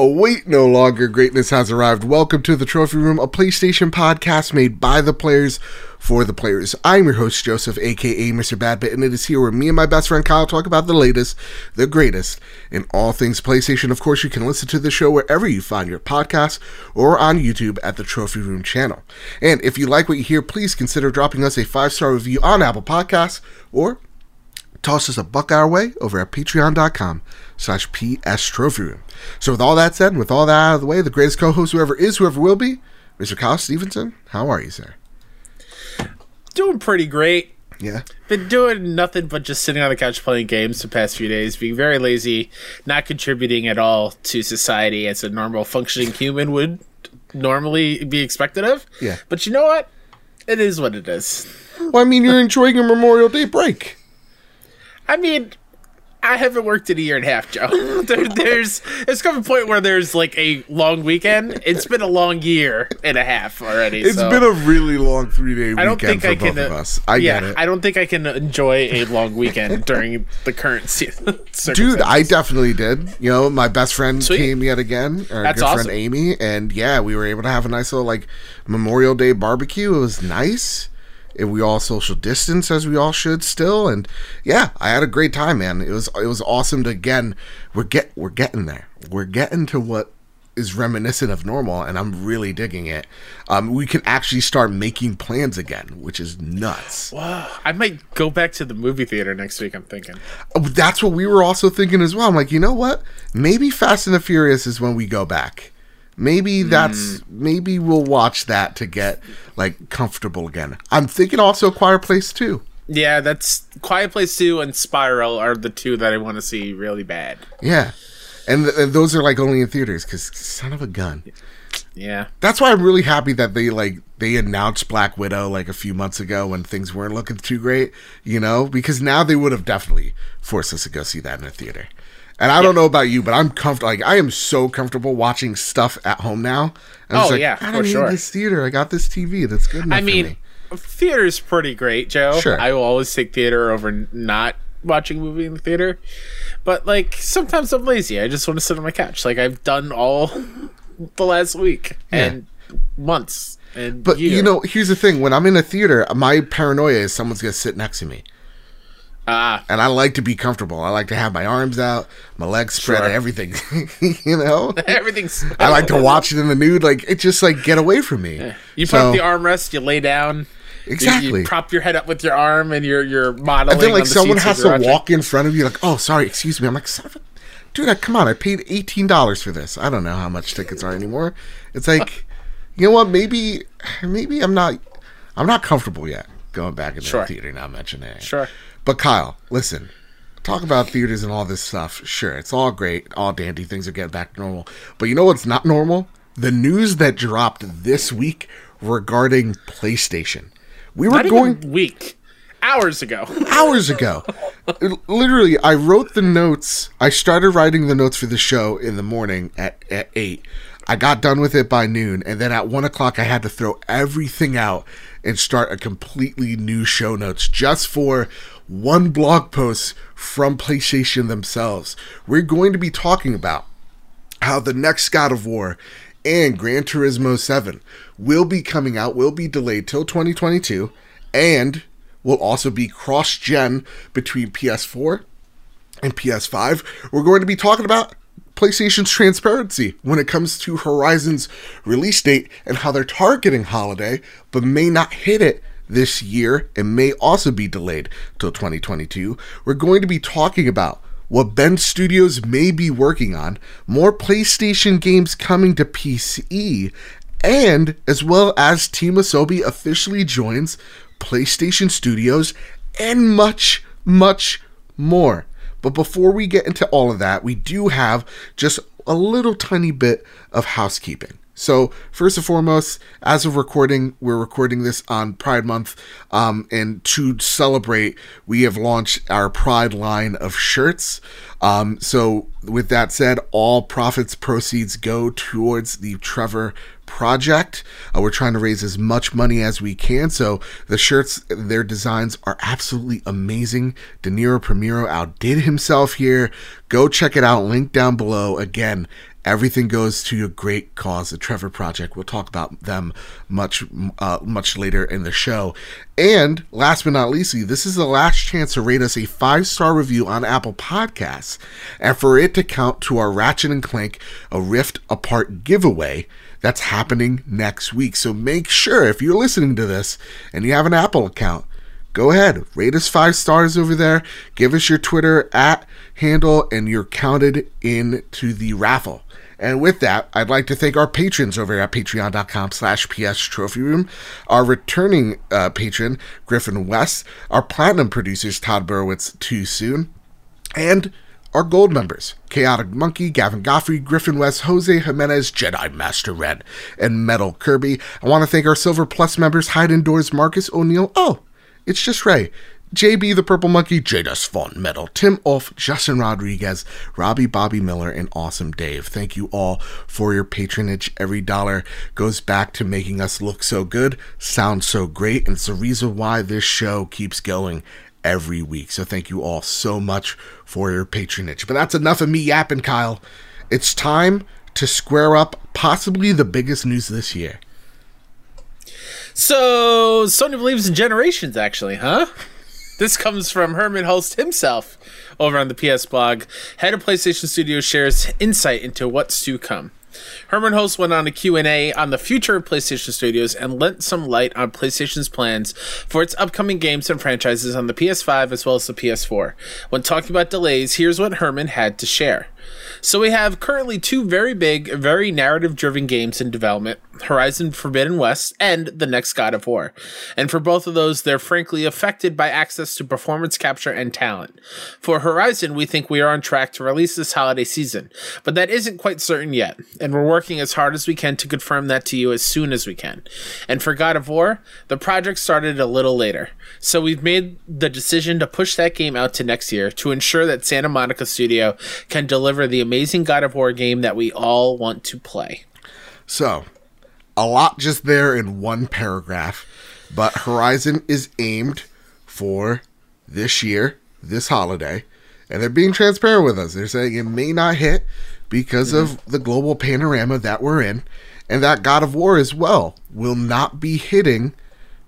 Await no longer, greatness has arrived. Welcome to the Trophy Room, a PlayStation podcast made by the players for the players. I'm your host, Joseph, aka Mr. Badbit, and it is here where me and my best friend Kyle talk about the latest, the greatest, in all things PlayStation. Of course, you can listen to the show wherever you find your podcasts or on YouTube at the Trophy Room channel. And if you like what you hear, please consider dropping us a five star review on Apple Podcasts or toss us a buck our way over at patreon.com slash ps trophy room so with all that said and with all that out of the way the greatest co-host whoever is whoever will be mr kyle stevenson how are you sir Doing pretty great. yeah Been doing nothing but just sitting on the couch playing games the past few days, being very lazy, not contributing at all to society as a normal functioning human would normally be expected of. Yeah. But you know what? It is what it is. well i mean you're enjoying your memorial day break I mean, I haven't worked in a year and a half, Joe. there, there's it's come a point where there's like a long weekend. It's been a long year and a half already. It's so been a really long three day weekend I don't think for I both can. of uh, us i yeah, I don't think I can enjoy a long weekend during the current season. Dude, I definitely did. You know, my best friend Sweet. came yet again, our That's good awesome. friend Amy, and yeah, we were able to have a nice little like Memorial Day barbecue. It was nice. And we all social distance as we all should still, and yeah, I had a great time, man. It was it was awesome to again. We're get we're getting there. We're getting to what is reminiscent of normal, and I'm really digging it. Um, we can actually start making plans again, which is nuts. I might go back to the movie theater next week. I'm thinking. Oh, That's what we were also thinking as well. I'm like, you know what? Maybe Fast and the Furious is when we go back. Maybe hmm. that's maybe we'll watch that to get like comfortable again. I'm thinking also Quiet Place too. Yeah, that's Quiet Place Two and Spiral are the two that I want to see really bad. Yeah, and, th- and those are like only in theaters because son of a gun. Yeah, That's why I'm really happy that they like they announced Black Widow like a few months ago when things weren't looking too great, you know, because now they would have definitely forced us to go see that in a theater. And I don't know about you, but I'm comfortable. Like I am so comfortable watching stuff at home now. And Oh, like, yeah, I don't need sure. this theater. I got this TV. That's good enough. I mean, me. theater's pretty great, Joe. Sure. I will always take theater over not watching a movie in the theater. But like sometimes I'm lazy. I just want to sit on my couch, like I've done all the last week and months and but year. you know, here's the thing: when I'm in a theater, my paranoia is someone's gonna sit next to me. Ah, And I like to be comfortable. I like to have my arms out, my legs spread, Sure. everything. you know, everything's. I like to watch it in the nude. Like it just like get away from me. You put So- up the armrest, you lay down. Exactly. You, prop your head up with your arm, and you're you're modeling. And then like the someone has to walk in front of you, like, oh, sorry, excuse me. I'm like, son of a- dude, I, come on, I paid eighteen dollars for this. I don't know how much tickets are anymore. It's like, you know what? Maybe, maybe I'm not, I'm not comfortable yet going back in Sure. the theater. Not mentioning it. Sure. But Kyle, listen, talk about theaters and all this stuff. Sure, it's all great, all dandy. Things are getting back to normal. But you know what's not normal? The news that dropped this week regarding PlayStation. We were Not going week, hours ago. hours ago. Literally, I wrote the notes. I started writing the notes for the show in the morning at, at 8. I got done with it by noon, and then at 1 o'clock, I had to throw everything out and start a completely new show notes just for one blog post from PlayStation themselves. We're going to be talking about how the next God of War and Gran Turismo 7 will be coming out, will be delayed till 2022, and will also be cross gen between PS4 and PS5. We're going to be talking about PlayStation's transparency when it comes to Horizon's release date and how they're targeting holiday, but may not hit it this year and may also be delayed till 2022. We're going to be talking about what Bend Studios may be working on, more PlayStation games coming to PC, and as well as Team Asobi officially joins PlayStation Studios, and much, much more. But before we get into all of that, we do have just a little tiny bit of housekeeping. So, first and foremost, as of recording, we're recording this on Pride Month. Um, and to celebrate, we have launched our Pride line of shirts. Um, so, with that said, all profits proceeds go towards the Trevor project. Uh, we're trying to raise as much money as we can. So the shirts, their designs are absolutely amazing. De Niro Primero outdid himself here. Go check it out. Link down below. Again, Everything goes to a great cause, the Trevor Project. We'll talk about them much, uh, much later in the show. And last but not least, this is the last chance to rate us a five star review on Apple Podcasts, and for it to count to our Ratchet and Clank a Rift Apart giveaway that's happening next week. So make sure if you're listening to this and you have an Apple account, go ahead, rate us five stars over there, give us your Twitter at handle, and you're counted into the raffle. And with that, I'd like to thank our patrons over at patreon.com slash PS Trophy Room, our returning uh, patron, Griffin West, our platinum producers, Todd Burwitz, Too Soon, and our gold members, Chaotic Monkey, Gavin Goffrey, Griffin West, Jose Jimenez, Jedi Master Red, and Metal Kirby. I want to thank our Silver Plus members, Hide Indoors, Marcus O'Neill. Oh, it's just Ray. JB the Purple Monkey, Jadus Font Metal, Tim Ulf, Justin Rodriguez, Robbie Bobby Miller, and Awesome Dave. Thank you all for your patronage. Every dollar goes back to making us look so good, sound so great, and it's the reason why this show keeps going every week. So thank you all so much for your patronage. But that's enough of me yapping, Kyle. It's time to square up possibly the biggest news this year. So Sony believes in generations, actually, huh? This comes from Herman Hulst himself over on the PS blog. Head of PlayStation Studios shares insight into what's to come. Herman Hulst went on a Q&A on the future of PlayStation Studios and lent some light on PlayStation's plans for its upcoming games and franchises on the PS5 as well as the PS4. When talking about delays, here's what Herman had to share. So we have currently two very big, very narrative driven games in development Horizon Forbidden West and the next God of War. And for both of those, they're frankly affected by access to performance capture and talent. For Horizon, we think we are on track to release this holiday season, but that isn't quite certain yet, and we're working as hard as we can to confirm that to you as soon as we can. And for God of War, the project started a little later, so we've made the decision to push that game out to next year to ensure that Santa Monica Studio can deliver the amazing God of War game that we all want to play. So, a lot just there in one paragraph, but Horizon is aimed for this year, this holiday, and they're being transparent with us. They're saying it may not hit because mm-hmm. of the global panorama that we're in, and that God of War as well will not be hitting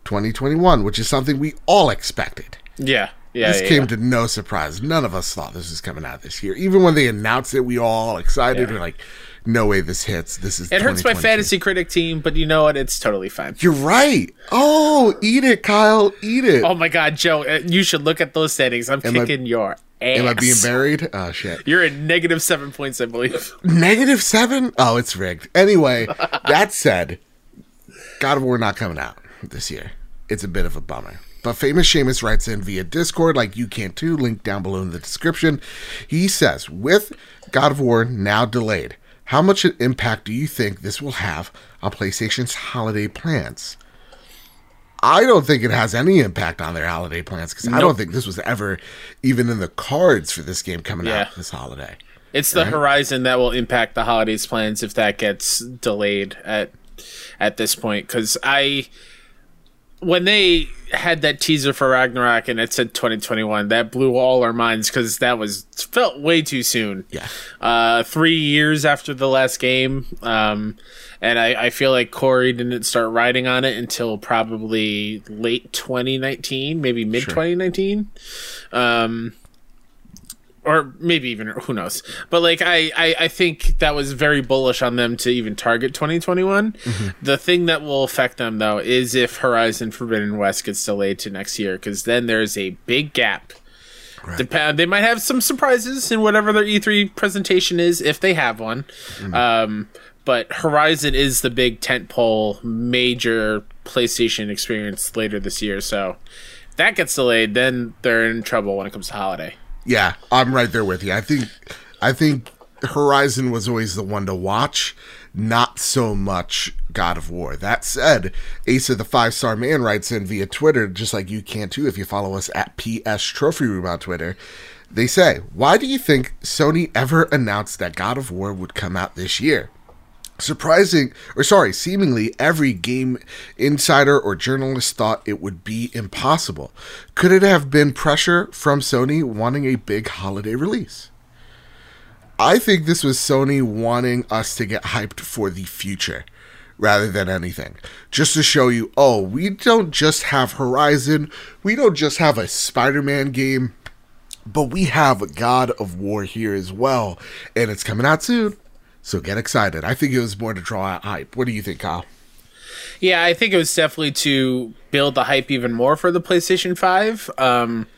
2021, which is something we all expected. Yeah. Yeah, this yeah, came yeah. to no surprise. None of us thought this was coming out this year. Even when they announced it, we all excited. Yeah. We're like, "No way, this hits! This is." It hurts my fantasy critic team, but you know what? It's totally fine. You're right. Oh, eat it, Kyle. Eat it. Oh my god, Joe, uh, you should look at those standings. I'm Am I- kicking your ass. Am I being buried? Oh shit. You're at negative seven points, I believe. Negative seven? Oh, it's rigged. Anyway, that said, God of War not coming out this year. It's a bit of a bummer. But famous Seamus writes in via Discord, like you can too, link down below in the description. He says, with God of War now delayed, how much an impact do you think this will have on PlayStation's holiday plans? I don't think it has any impact on their holiday plans because I don't think this was ever even in the cards for this game coming Yeah. out this holiday. It's the horizon that will impact the holidays plans if that gets delayed at at this point. Because I, when they had that teaser for Ragnarok and it said 2021, that blew all our minds because that was felt way too soon. Yeah. uh, three years after the last game. Um, and I, I feel like Cory didn't start writing on it until probably late 2019, maybe mid 2019. Um, or maybe even who knows but like I, I i think that was very bullish on them to even target 2021 the thing that will affect them though is if horizon forbidden west gets delayed to next year because then there's a big gap Dep- they might have some surprises in whatever their E3 presentation is, if they have one. Um, but Horizon is the big tentpole major PlayStation experience later this year. So if that gets delayed, then they're in trouble when it comes to holiday. Yeah, I'm right there with you. I think I think Horizon was always the one to watch, not so much God of War. That said, Ace of the Five Star Man writes in via Twitter, just like you can too if you follow us at PS Trophy Room on Twitter. They say, Why do you think Sony ever announced that God of War would come out this year? Surprising, or sorry, seemingly every game insider or journalist thought it would be impossible. Could it have been pressure from Sony wanting a big holiday release? I think this was Sony wanting us to get hyped for the future rather than anything. Just to show you, oh, we don't just have Horizon, we don't just have a Spider Man game, but we have God of War here as well. And it's coming out soon. So get excited. I think it was more to draw out hype. What do you think, Kyle? Yeah, I think it was definitely to build the hype even more for the PlayStation 5. Um,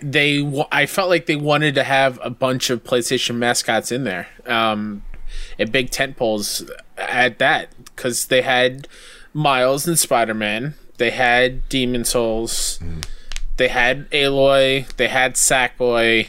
they, I felt like they wanted to have a bunch of PlayStation mascots in there, um, and big tent poles at that, because they had Miles and Spider Man, they had Demon's Souls, mm. they had Aloy, they had Sackboy,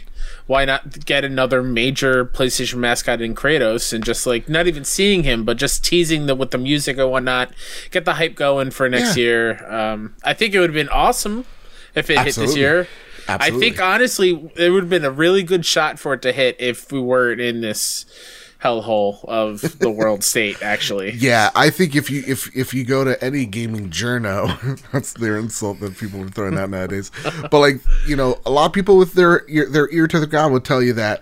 why not get another major PlayStation mascot in Kratos and just like not even seeing him, but just teasing them with the music and whatnot, get the hype going for next yeah. year. Um, I think it would have been awesome if it Absolutely. hit this year. Absolutely. I think honestly, it would have been a really good shot for it to hit if we weren't in this hellhole of the world state actually yeah i think if you if if you go to any gaming journo that's their insult that people are throwing out nowadays but like you know a lot of people with their their ear to the ground would tell you that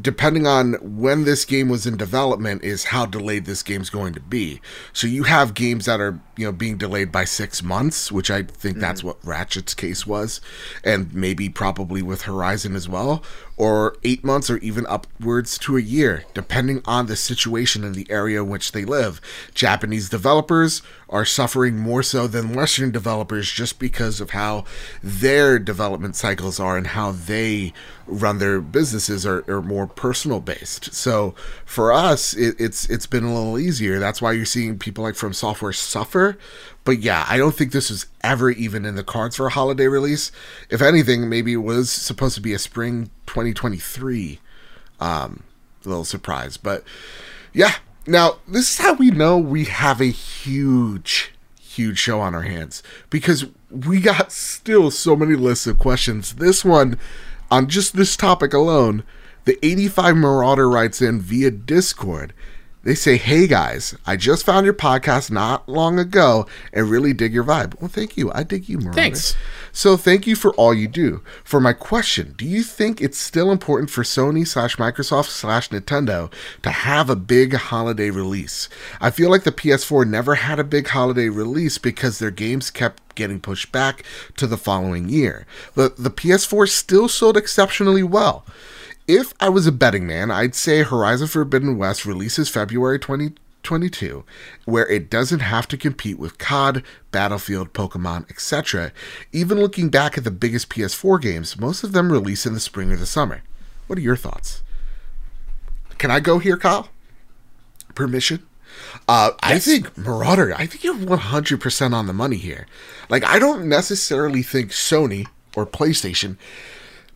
depending on when this game was in development is how delayed this game's going to be. So you have games that are, you know, being delayed by 6 months, which I think mm-hmm. that's what Ratchet's case was, and maybe probably with Horizon as well, or 8 months or even upwards to a year, depending on the situation in the area in which they live. Japanese developers are suffering more so than Western developers just because of how their development cycles are and how they run their businesses are, are more personal based. So for us, it, it's it's been a little easier. That's why you're seeing people like From Software suffer. But yeah, I don't think this was ever even in the cards for a holiday release. If anything, maybe it was supposed to be a spring 2023 um, little surprise. But yeah, now, this is how we know we have a huge, huge show on our hands because we got still so many lists of questions. This one, on just this topic alone, the 85 Marauder writes in via Discord they say, Hey guys, I just found your podcast not long ago and really dig your vibe. Well, thank you. I dig you, Marauder. Thanks. So thank you for all you do. For my question, do you think it's still important for Sony slash Microsoft slash Nintendo to have a big holiday release? I feel like the PS4 never had a big holiday release because their games kept getting pushed back to the following year. But the PS4 still sold exceptionally well. If I was a betting man, I'd say Horizon Forbidden West releases February 2022, where it doesn't have to compete with COD, Battlefield, Pokemon, etc. Even looking back at the biggest PS4 games, most of them release in the spring or the summer. What are your thoughts? Can I go here, Kyle? Permission? Uh, yes. I think Marauder, I think you're 100% on the money here. Like, I don't necessarily think Sony or PlayStation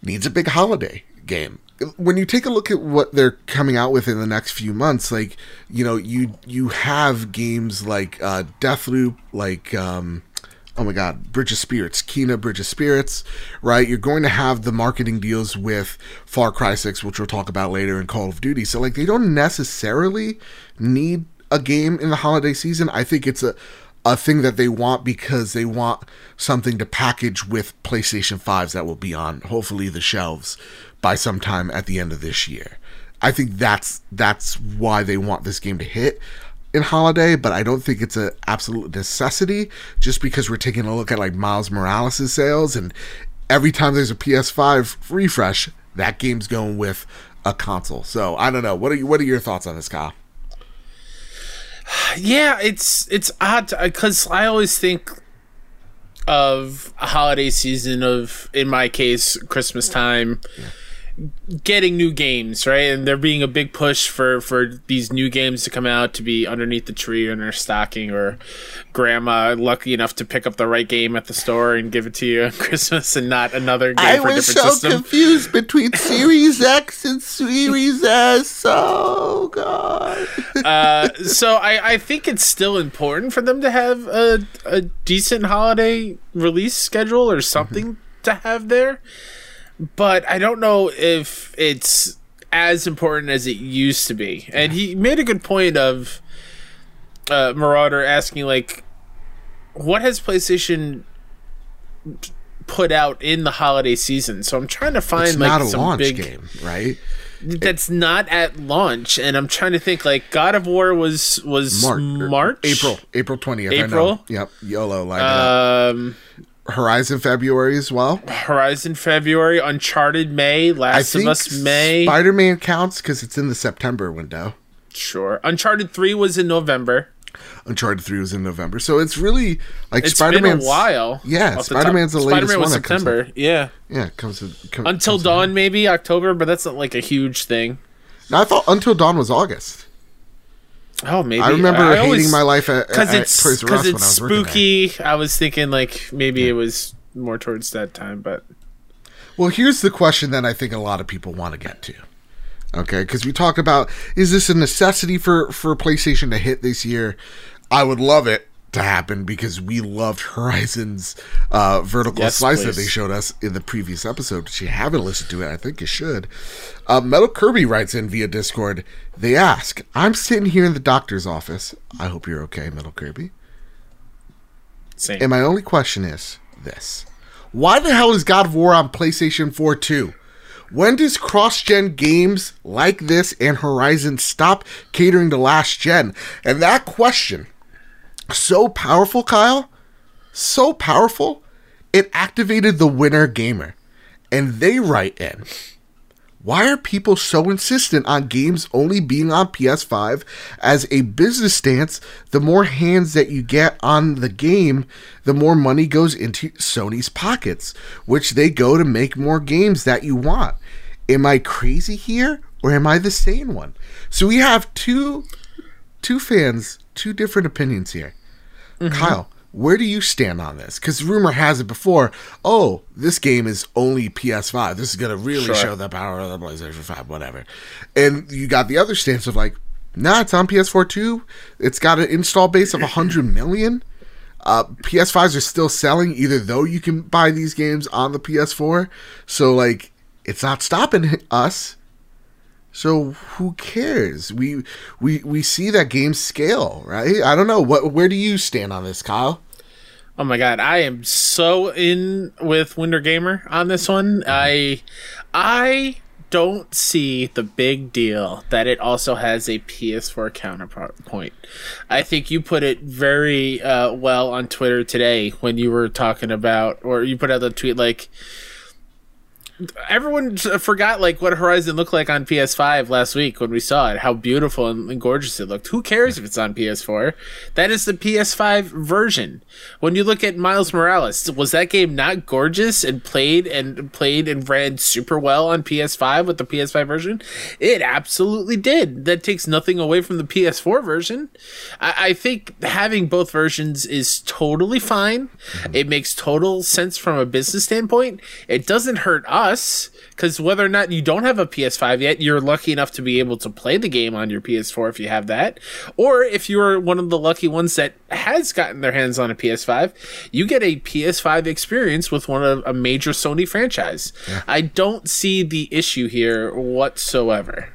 needs a big holiday game when you take a look at what they're coming out with in the next few months, like you know, you you have games like uh, Deathloop, like um, oh my god, Bridge of Spirits, Kena Bridge of Spirits, right? You're going to have the marketing deals with Far Cry 6, which we'll talk about later, and Call of Duty. So like, they don't necessarily need a game in the holiday season. I think it's a a thing that they want because they want something to package with PlayStation 5s that will be on hopefully the shelves by sometime at the end of this year. I think that's that's why they want this game to hit in holiday, but I don't think it's an absolute necessity just because we're taking a look at like Miles Morales' sales and every time there's a PS5 refresh, that game's going with a console. So I don't know. What are you, what are your thoughts on this, Kyle? Yeah, it's it's odd because I always think of a holiday season of, in my case, Christmas time. Yeah getting new games, right? And there being a big push for for these new games to come out to be underneath the tree in their stocking, or grandma lucky enough to pick up the right game at the store and give it to you on Christmas, and not another game I for a different so system. confused between Series X and Series S. Oh god. uh, so I I think it's still important for them to have a a decent holiday release schedule or something mm-hmm. to have there but I don't know if it's as important as it used to be. And he made a good point of uh, Marauder asking like, what has PlayStation put out in the holiday season? So I'm trying to find it's like a some launch big game, right? that's not at launch, and I'm trying to think. Like God of War was was March, March, April, April twentieth. April? Yep, YOLO um, Horizon February as well. Horizon February, Uncharted May, Last of Us May. Spider Man counts because it's in the September window. sure, Uncharted Three was in November. Uncharted three was in November, so it's really like It's Spider been a Man's. while. Yeah, the. Spider-Man's the latest Spider-Man was one that comes September. Yeah, Yeah, comes to, come, Until comes Dawn maybe October, but that's not like a huge thing. No, I thought Until Dawn was August. Oh, maybe I remember I hating always- my life at, because it's because Us when I it's spooky. I was thinking like maybe it was more towards that time, but Well, here's the question that I think a lot of people want to get to. Okay, because we talk about is this a necessity for for PlayStation to hit this year? I would love it to happen because we loved Horizon's uh, vertical Yes, slice that they showed us in the previous episode. If you haven't listened to it, I think you should. Uh, Metal Kirby writes in via Discord. They ask, "I'm sitting here in the doctor's office. I hope you're okay, Metal Kirby." same. And my only question is this Why the hell is God of War on PlayStation 4 2? When does cross gen games like this and Horizon stop catering to last gen? And that question, so powerful, Kyle, so powerful, it activated the Winter Gamer. And they write in. Why are people so insistent on games only being on PS5? As a business stance, the more hands that you get on the game, the more money goes into Sony's pockets, which they go to make more games that you want. Am I crazy here or am I the sane one? So we have two two fans, two different opinions here. Kyle, where do you stand on this? Because rumor has it before, oh, this game is only PS5. This is going to really Sure. show the power of the PlayStation 5, whatever. And you got the other stance of like, nah, it's on PS4 too. It's got an install base of 100 million. Uh, PS5s are still selling, either though you can buy these games on the PS4. So, like, it's not stopping us. So who cares? We we we see that game scale, right? I don't know. What where do you stand on this, Kyle? Oh my god, I am so in with Winter Gamer on this one. I I don't see the big deal that it also has a PS4 counterpoint. I think you put it very uh, well on Twitter today when you were talking about, or you put out the tweet like, everyone forgot like what Horizon looked like on PS5 last week when we saw it. How beautiful and, and gorgeous it looked. Who cares if it's on PS4? That is the PS5 version. When you look at Miles Morales, was that game not gorgeous and played and played and ran super well on PS5 with the PS5 version? It absolutely did. That takes nothing away from the PS4 version. I, I think having both versions is totally fine. Mm-hmm. It makes total sense from a business standpoint. It doesn't hurt us because whether or not you don't have a PS5 yet, you're lucky enough to be able to play the game on your PS4 if you have that. Or if you're one of the lucky ones that has gotten their hands on a PS5, you get a PS5 experience with one of a major Sony franchise. I don't see the issue here whatsoever.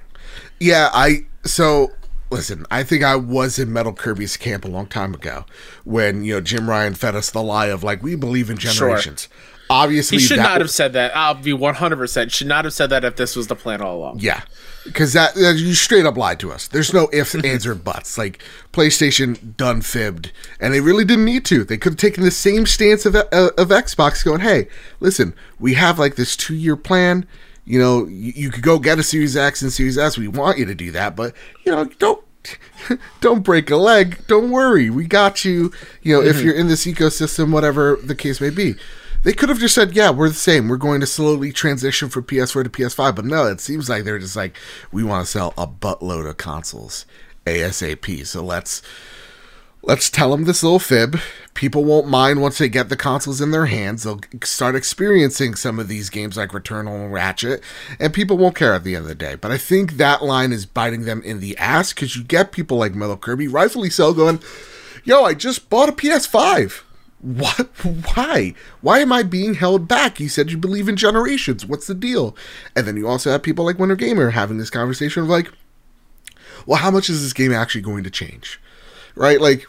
Yeah, I so listen, I think I was in Metal Kirby's camp a long time ago when, you know, Jim Ryan fed us the lie of like we believe in generations. Obviously He should not have said that. I'll be 100% should not have said that if this was the plan all along. Yeah, because that, that you straight up lied to us. There's no ifs, ands, or buts. Like PlayStation done fibbed, and they really didn't need to. They could have taken the same stance of, uh, of Xbox, going, "Hey, listen, we have like this two year plan. You know, you, you could go get a Series X and Series S. We want you to do that, but you know, don't." Don't break a leg. Don't worry. We got you. You know, if you're in this ecosystem, whatever the case may be. They could have just said, "Yeah, we're the same. We're going to slowly transition from PS4 to PS5." But no, it seems like they're just like, "We want to sell a buttload of consoles ASAP." So let's let's tell them this little fib. People won't mind once they get the consoles in their hands. They'll start experiencing some of these games like Returnal and Ratchet, and people won't care at the end of the day. But I think that line is biting them in the ass because you get people like Metal Kirby, rightfully so, going, "Yo, I just bought a PS5." What? Why? Why am I being held back? You said you believe in generations. What's the deal? And then you also have people like Winter Gamer having this conversation of like, well, how much is this game actually going to change? Right? Like,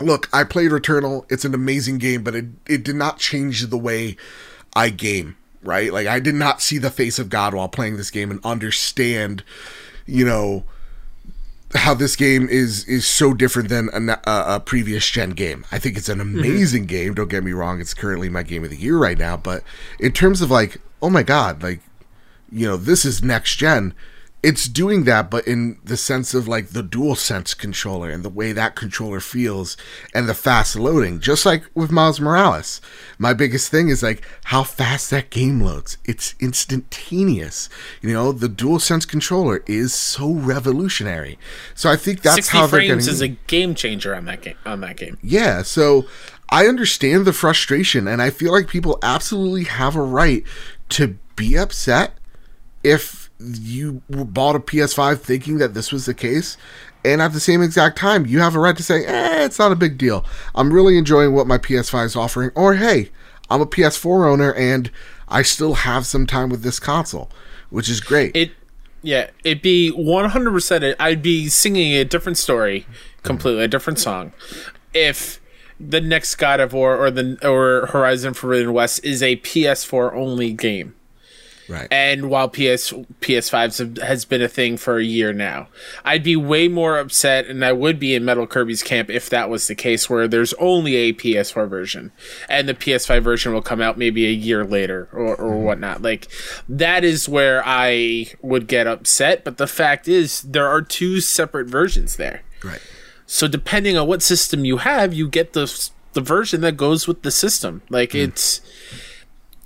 look, I played Returnal. It's an amazing game, but it, it did not change the way I game. right? Like I did not see the face of God while playing this game and understand, you know, how this game is is so different than a, a, a previous gen game. I think it's an amazing mm-hmm. game. Don't get me wrong; it's currently my game of the year right now. But in terms of like, oh my god, like, you know, this is next gen it's doing that, but in the sense of like the dual sense controller and the way that controller feels and the fast loading, just like with Miles Morales. My biggest thing is like how fast that game loads. It's instantaneous. You know, the dual sense controller is so revolutionary. So I think that's how they're getting. is a game changer on that game. On that game. Yeah. So I understand the frustration, and I feel like people absolutely have a right to be upset if you bought a PS5 thinking that this was the case, and at the same exact time, you have a right to say, eh, it's not a big deal. I'm really enjoying what my PS5 is offering, or hey, I'm a PS4 owner and I still have some time with this console, which is great. It, yeah, it'd be 100%. I'd be singing a different story, completely a different song, if the next God of War or the or Horizon Forbidden West is a PS4 only game. Right. And while PS PS5 has been a thing for a year now, I'd be way more upset, and I would be in Metal Kirby's camp if that was the case, where there's only a PS4 version, and the PS5 version will come out maybe a year later or, or mm-hmm. whatnot. Like that is where I would get upset. But the fact is, there are two separate versions there. Right. So depending on what system you have, you get the the version that goes with the system. Like mm. it's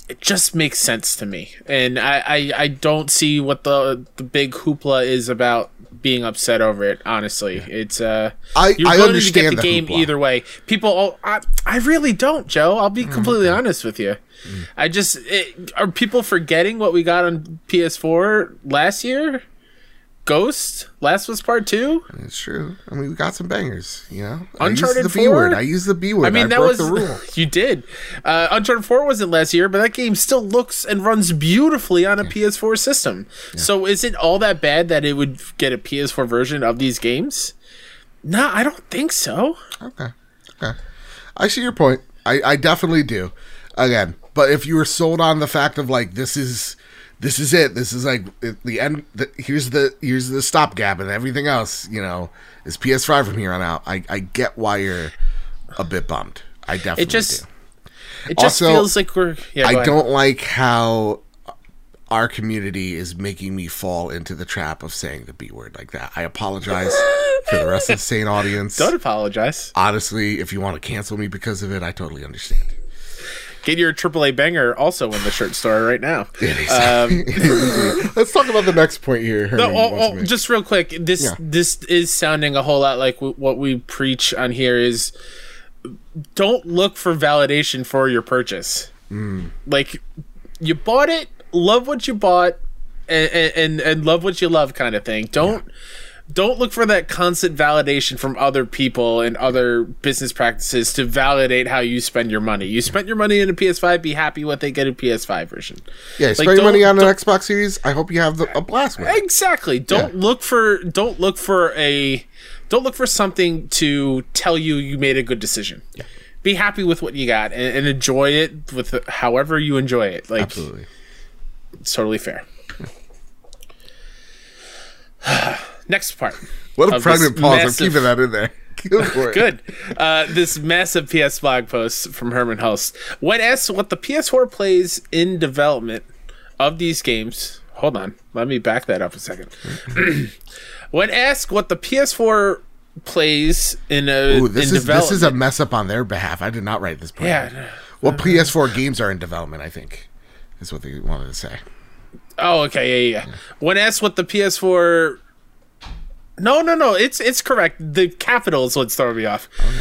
it just makes sense to me, and I, I, I don't see what the the big hoopla is about being upset over it. Honestly, yeah. it's uh, I you're I understand to get the, the game hoopla. either way. People, oh, I, I really don't, Joe. I'll be mm, completely mm-hmm. honest with you. Mm. I just it, are people forgetting what we got on PS4 last year. Ghost. Last was part two. It's true. I mean, we got some bangers. You know, Uncharted I used the B word. I used the B word. I mean, I that was the rule. you did. Uh, Uncharted Four wasn't last year, but that game still looks and runs beautifully on a yeah. PS4 system. Yeah. So, is it all that bad that it would get a PS4 version of these games? No, I don't think so. Okay. Okay. I see your point. I, I definitely do. Again, but if you were sold on the fact of like this is this is it. This is like the end. The, here's the here's the stopgap, and everything else, you know, is PS5 from here on out. I, I get why you're a bit bummed. I definitely it just, do. It just also, feels like we're. Yeah, I don't like how our community is making me fall into the trap of saying the B word like that. I apologize for the rest of the sane audience. Don't apologize. Honestly, if you want to cancel me because of it, I totally understand. Get your AAA banger also in the shirt store right now. Um, Let's talk about the next point here. No, oh, oh, just real quick, this yeah. this is sounding a whole lot like what we preach on here. Is don't look for validation for your purchase. Mm. Like you bought it, love what you bought, and and, and love what you love, kind of thing. Don't. Yeah don't look for that constant validation from other people and other business practices to validate how you spend your money. You spent your money in a PS5, be happy with they get a PS5 version. Yeah, like, spend your money on an Xbox Series. I hope you have the, a blast with it. Exactly. Don't yeah. look for don't look for a don't look for something to tell you you made a good decision. Yeah. Be happy with what you got and, and enjoy it with however you enjoy it. Like Absolutely. It's totally fair. Next part. What a pregnant pause. Massive, I'm keeping that in there. Good. Uh, this massive PS blog post from Herman Hulst. When asked what the PS4 plays in development of these games, hold on, let me back that up a second. when asked what the PS4 plays in a Ooh, this in is this is a mess up on their behalf. I did not write this. Point. Yeah. What PS4 games are in development? I think is what they wanted to say. Oh, okay, yeah, yeah. yeah. When asked what the PS4 no, no, no. It's it's correct. The capital is what's throwing me off. Okay.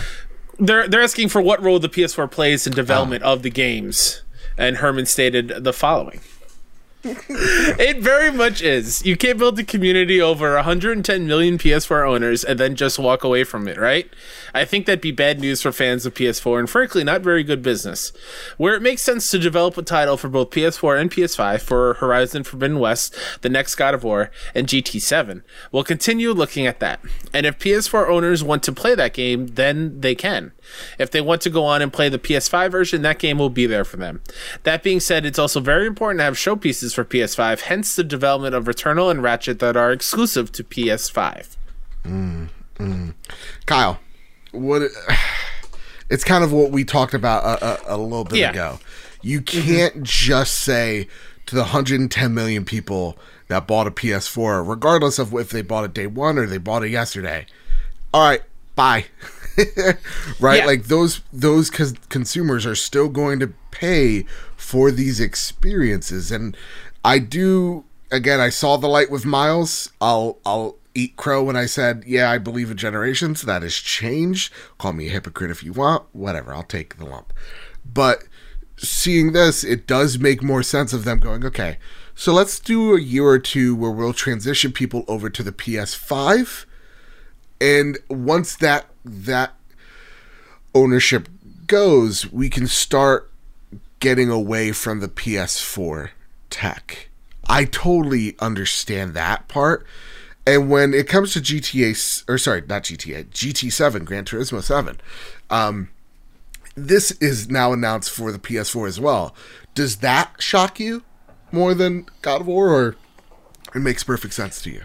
They're they're asking for what role the PS4 plays in oh. development oh. of the games, and Herman stated the following. it very much is. You can't build a community over 110 million PS4 owners and then just walk away from it, right? I think that'd be bad news for fans of PS4 and frankly not very good business. Where it makes sense to develop a title for both PS4 and PS5 for Horizon Forbidden West, the next God of War, and GT7, we'll continue looking at that. And if PS4 owners want to play that game, then they can. If they want to go on and play the PS5 version, that game will be there for them. That being said, it's also very important to have showpieces for PS5, hence the development of Returnal and Ratchet that are exclusive to PS5. Mm, mm. Kyle, what? It's kind of what we talked about a, a, a little bit Yeah. ago. You mm-hmm. can't just say to the 110 million people that bought a PS4, regardless of if they bought it day one or they bought it yesterday. All right, bye. right, Yeah. like those those cons- consumers are still going to pay for these experiences, and I do. Again, I saw the light with Miles. I'll I'll eat crow when I said, yeah, I believe in generations. That has changed. Call me a hypocrite if you want. Whatever, I'll take the lump. But seeing this, it does make more sense of them going, okay, so let's do a year or two where we'll transition people over to the PS5. And once that that ownership goes, we can start getting away from the PS4 tech. I totally understand that part. And when it comes to GTA, or sorry, not GTA, GT7, Gran Turismo 7, um, this is now announced for the PS4 as well. Does that shock you more than God of War, or it makes perfect sense to you?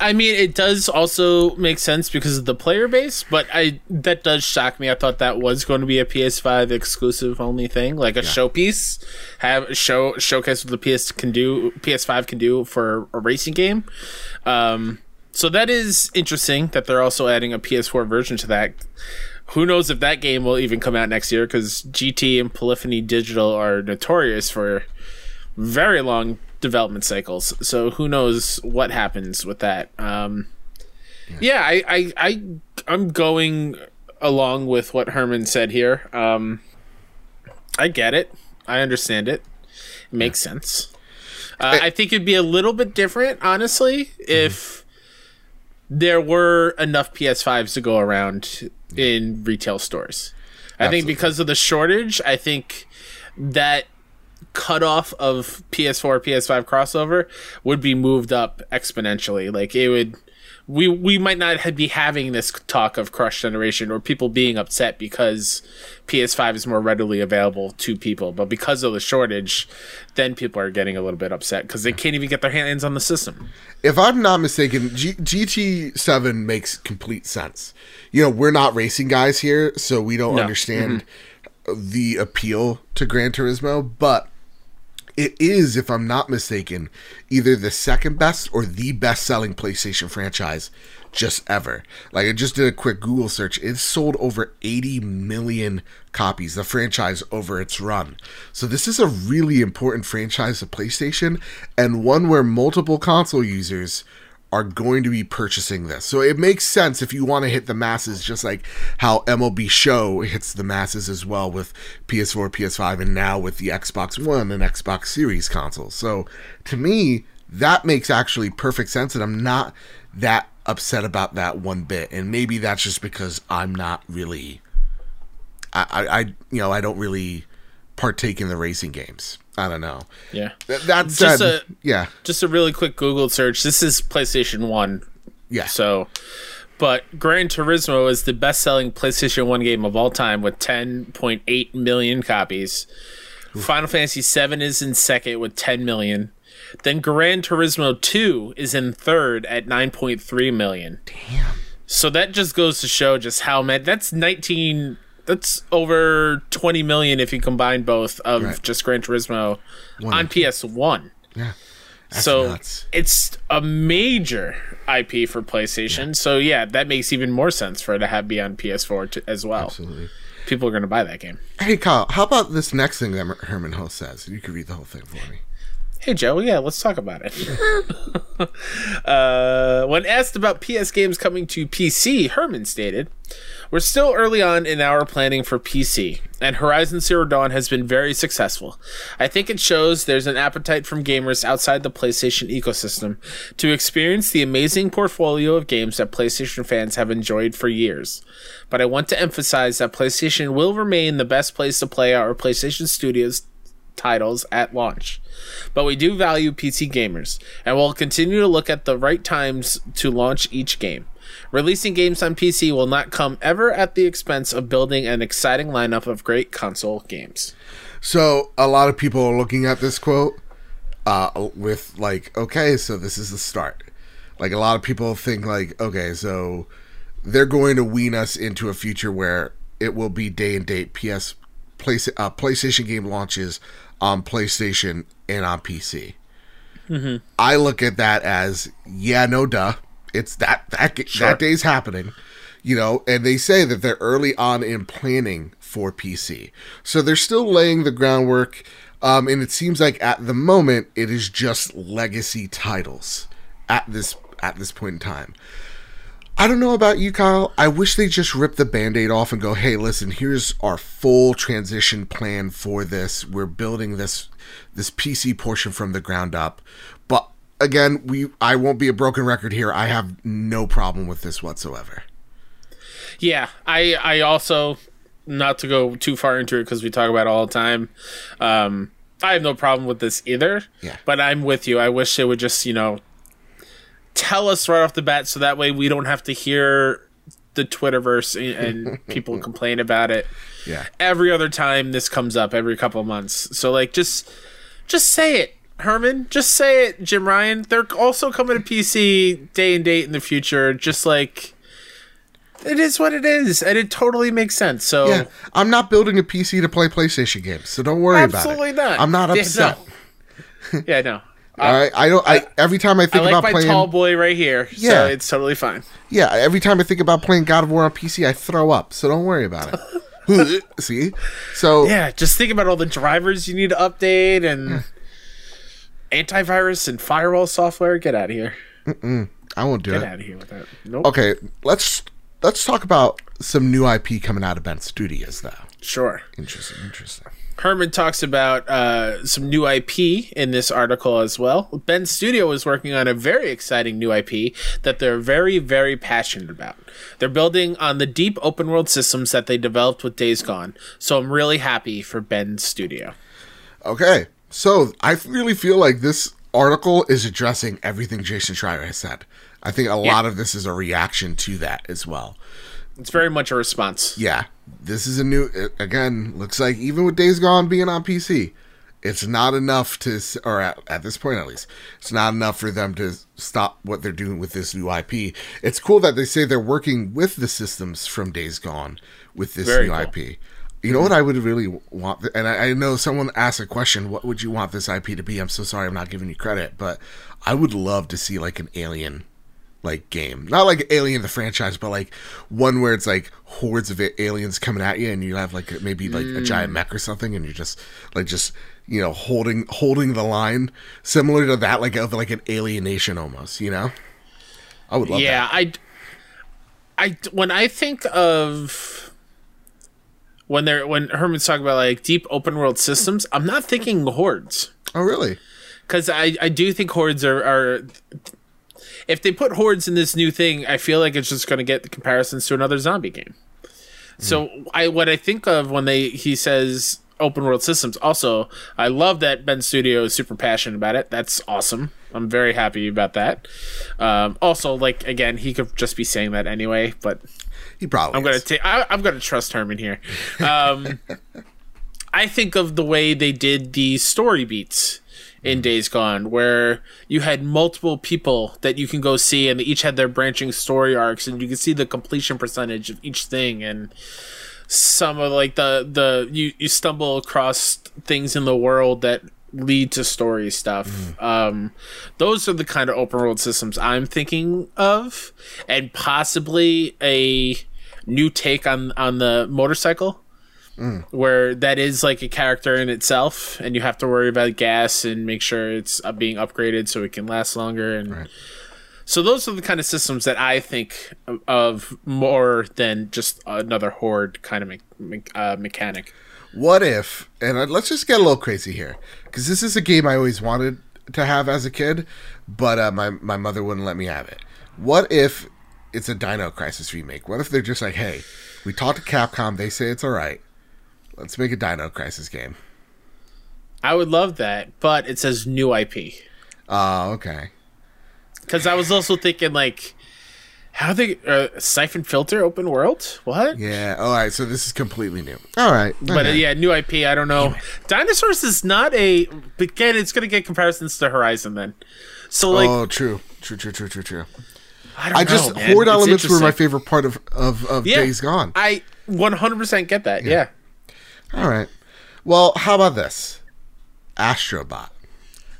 I mean, it does also make sense because of the player base, but I that does shock me. I thought that was going to be a PS5 exclusive only thing, like a showpiece, have show showcase what the PS can do, PS5 can do for a racing game. Um, so that is interesting that they're also adding a PS4 version to that. Who knows if that game will even come out next year? Because GT and Polyphony Digital are notorious for very long development cycles. So who knows what happens with that? Um, yeah, I, I, I, I'm going along with what Herman said here. Um, I get it. I understand it. It makes sense. Uh, I think it'd be a little bit different, honestly, if there were enough PS5s to go around in retail stores. I think because of the shortage, I think that cutoff of PS4 PS5 crossover would be moved up exponentially. Like it would we we might not be having this talk of cross generation or people being upset because PS5 is more readily available to people, but because of the shortage, then people are getting a little bit upset because they can't even get their hands on the system. if I'm not mistaken, G- GT7 makes complete sense. You know, we're not racing guys here, so we don't No. understand mm-hmm. the appeal to Gran Turismo, but it is, if I'm not mistaken, either the second best or the best selling PlayStation franchise just ever. Like I just did a quick Google search. It's sold over 80 million copies, the franchise over its run. So this is a really important franchise to PlayStation and one where multiple console users are going to be purchasing this. So it makes sense if you want to hit the masses, just like how MLB Show hits the masses as well with PS4, PS5, and now with the Xbox One and Xbox Series consoles. So to me, that makes actually perfect sense, and I'm not that upset about that one bit. And maybe that's just because I'm not really, I, I, I you know, I don't really partake in the racing games. I don't know. Yeah. Th- That said, Just a- yeah, Just a really quick Google search. This is PlayStation 1 yeah. So, but Gran Turismo is the best-selling PlayStation One game of all time with 10.8 million copies. Final Fantasy VII is in second with 10 million. Then Gran Turismo 2 is in third at 9.3 million. Damn. So that just goes to show just how many. That's 19. That's over 20 million if you combine both of Right. just Gran Turismo on PS1 Yeah. That's so nuts. it's a major IP for PlayStation. So yeah, that makes even more sense for it to have be on PS4 to, as well. Absolutely. People are going to buy that game. Hey Kyle, how about this next thing that Herman Hulst says? You can read the whole thing for me. Hey Joe, yeah, let's talk about it. uh, when asked about PS games coming to PC, Herman stated, "We're still early on in our planning for PC, and Horizon Zero Dawn has been very successful. I think it shows there's an appetite from gamers outside the PlayStation ecosystem to experience the amazing portfolio of games that PlayStation fans have enjoyed for years. But I want to emphasize that PlayStation will remain the best place to play our PlayStation Studios titles at launch. But we do value PC gamers, and we'll continue to look at the right times to launch each game. Releasing games on PC will not come ever at the expense of building an exciting lineup of great console games. So a lot of people are looking at this quote uh, with like, okay, so this is the start. Like a lot of people think like, okay, so they're going to wean us into a future where it will be day and date PS play, uh, PlayStation game launches on PlayStation and on PC. Mm-hmm. I look at that as yeah, no duh. It's that that Sure. that day's happening, you know. And they say that they're early on in planning for PC, so they're still laying the groundwork. Um, and it seems like at the moment it is just legacy titles at this at this point in time. I don't know about you, Kyle. I wish they just rip the band aid off and go, hey, listen, here's our full transition plan for this. We're building this this PC portion from the ground up. Again, we I won't be a broken record here. I have no problem with this whatsoever. Yeah, I I also not to go too far into it because we talk about it all the time. Um, I have no problem with this either. Yeah. But I'm with you. I wish they would just you know tell us right off the bat so that way we don't have to hear the Twitterverse and, and people complain about it Yeah. every other time this comes up every couple of months. So like just just say it. Herman, just say it, Jim Ryan. They're also coming to PC day and date in the future. Just like it is what it is, and it totally makes sense. So Yeah. I'm not building a PC to play PlayStation games, so don't worry about it. Absolutely not. I'm not Yeah, upset. no. yeah, no. All right. I don't I every time I I think like about my playing tall boy right here, Yeah. so it's totally fine. Yeah, every time I think about playing God of War on PC, I throw up. So don't worry about it. See? So Yeah, just think about all the drivers you need to update and antivirus and firewall software. Get out of here. I won't do Get it. Get out of here with that. Nope. Okay, let's let's talk about some new IP coming out of Bend Studios now. Sure. Interesting, interesting. Herman talks about uh, some new IP in this article as well. Bend Studio is working on a very exciting new IP that they're very, very passionate about. They're building on the deep open world systems that they developed with Days Gone, so I'm really happy for Bend Studio. Okay, so I really feel like this article is addressing everything Jason Schreier has said. I think a lot of this is a reaction to that as well. It's very much a response. Yeah, this is a new. Again, looks like even with Days Gone being on PC, it's not enough to, or at, at this point at least, it's not enough for them to stop what they're doing with this new IP. It's cool that they say they're working with the systems from Days Gone with this Very new cool. IP. You know what I would really want, and I, I know someone asked a question: What would you want this IP to be? I'm so sorry, I'm not giving you credit, but I would love to see like an Alien like game, not like Alien the franchise, but like one where it's like hordes of aliens coming at you, and you have like maybe like a giant mm. mech or something, and you're just like just you know holding holding the line, similar to that, like of like an alienation almost, you know. I would love yeah, I, I when I think of when they're when Herman's talking about like deep open world systems, I'm not thinking hordes. Oh, really? because I, I do think hordes are, are if they put hordes in this new thing i feel like it's just going to get the comparisons to another zombie game so i what i think of when they he says open world systems also i love that bend studio is super passionate about it that's awesome i'm very happy about that um, also like again he could just be saying that anyway but He probably. I'm gonna take. I'm gonna trust Herman here. Um, I think of the way they did the story beats in Days Gone, where you had multiple people that you can go see, and they each had their branching story arcs, and you can see the completion percentage of each thing, and some of like the the you you stumble across things in the world that lead to story stuff. Um, those are the kind of open world systems I'm thinking of, and possibly a new take on on the motorcycle where that is like a character in itself, and you have to worry about gas and make sure it's being upgraded so it can last longer. And Right. so those are the kind of systems that I think of- more than just another horde kind of me- me- uh, mechanic. What if, and let's just get a little crazy here, because this is a game I always wanted to have as a kid, but uh, my, my mother wouldn't let me have it. What if it's a Dino Crisis remake? What if they're just like, hey, we talked to Capcom, they say it's alright, let's make a Dino Crisis game? I would love that, but it says new IP. Oh, okay. Because I was also thinking like, how they uh, siphon filter open world? What? Yeah, alright, so this is completely new. Alright. But uh, yeah, new IP. I don't know. Dinosaurs is not a. Again, it's gonna get comparisons to Horizon then. So like, oh, true. True, true, true, true, true. I I just, man. horde It's elements were my favorite part of, of, of Yeah. Days Gone. I 100% get that. Yeah. All right. Well, how about this? Astrobot.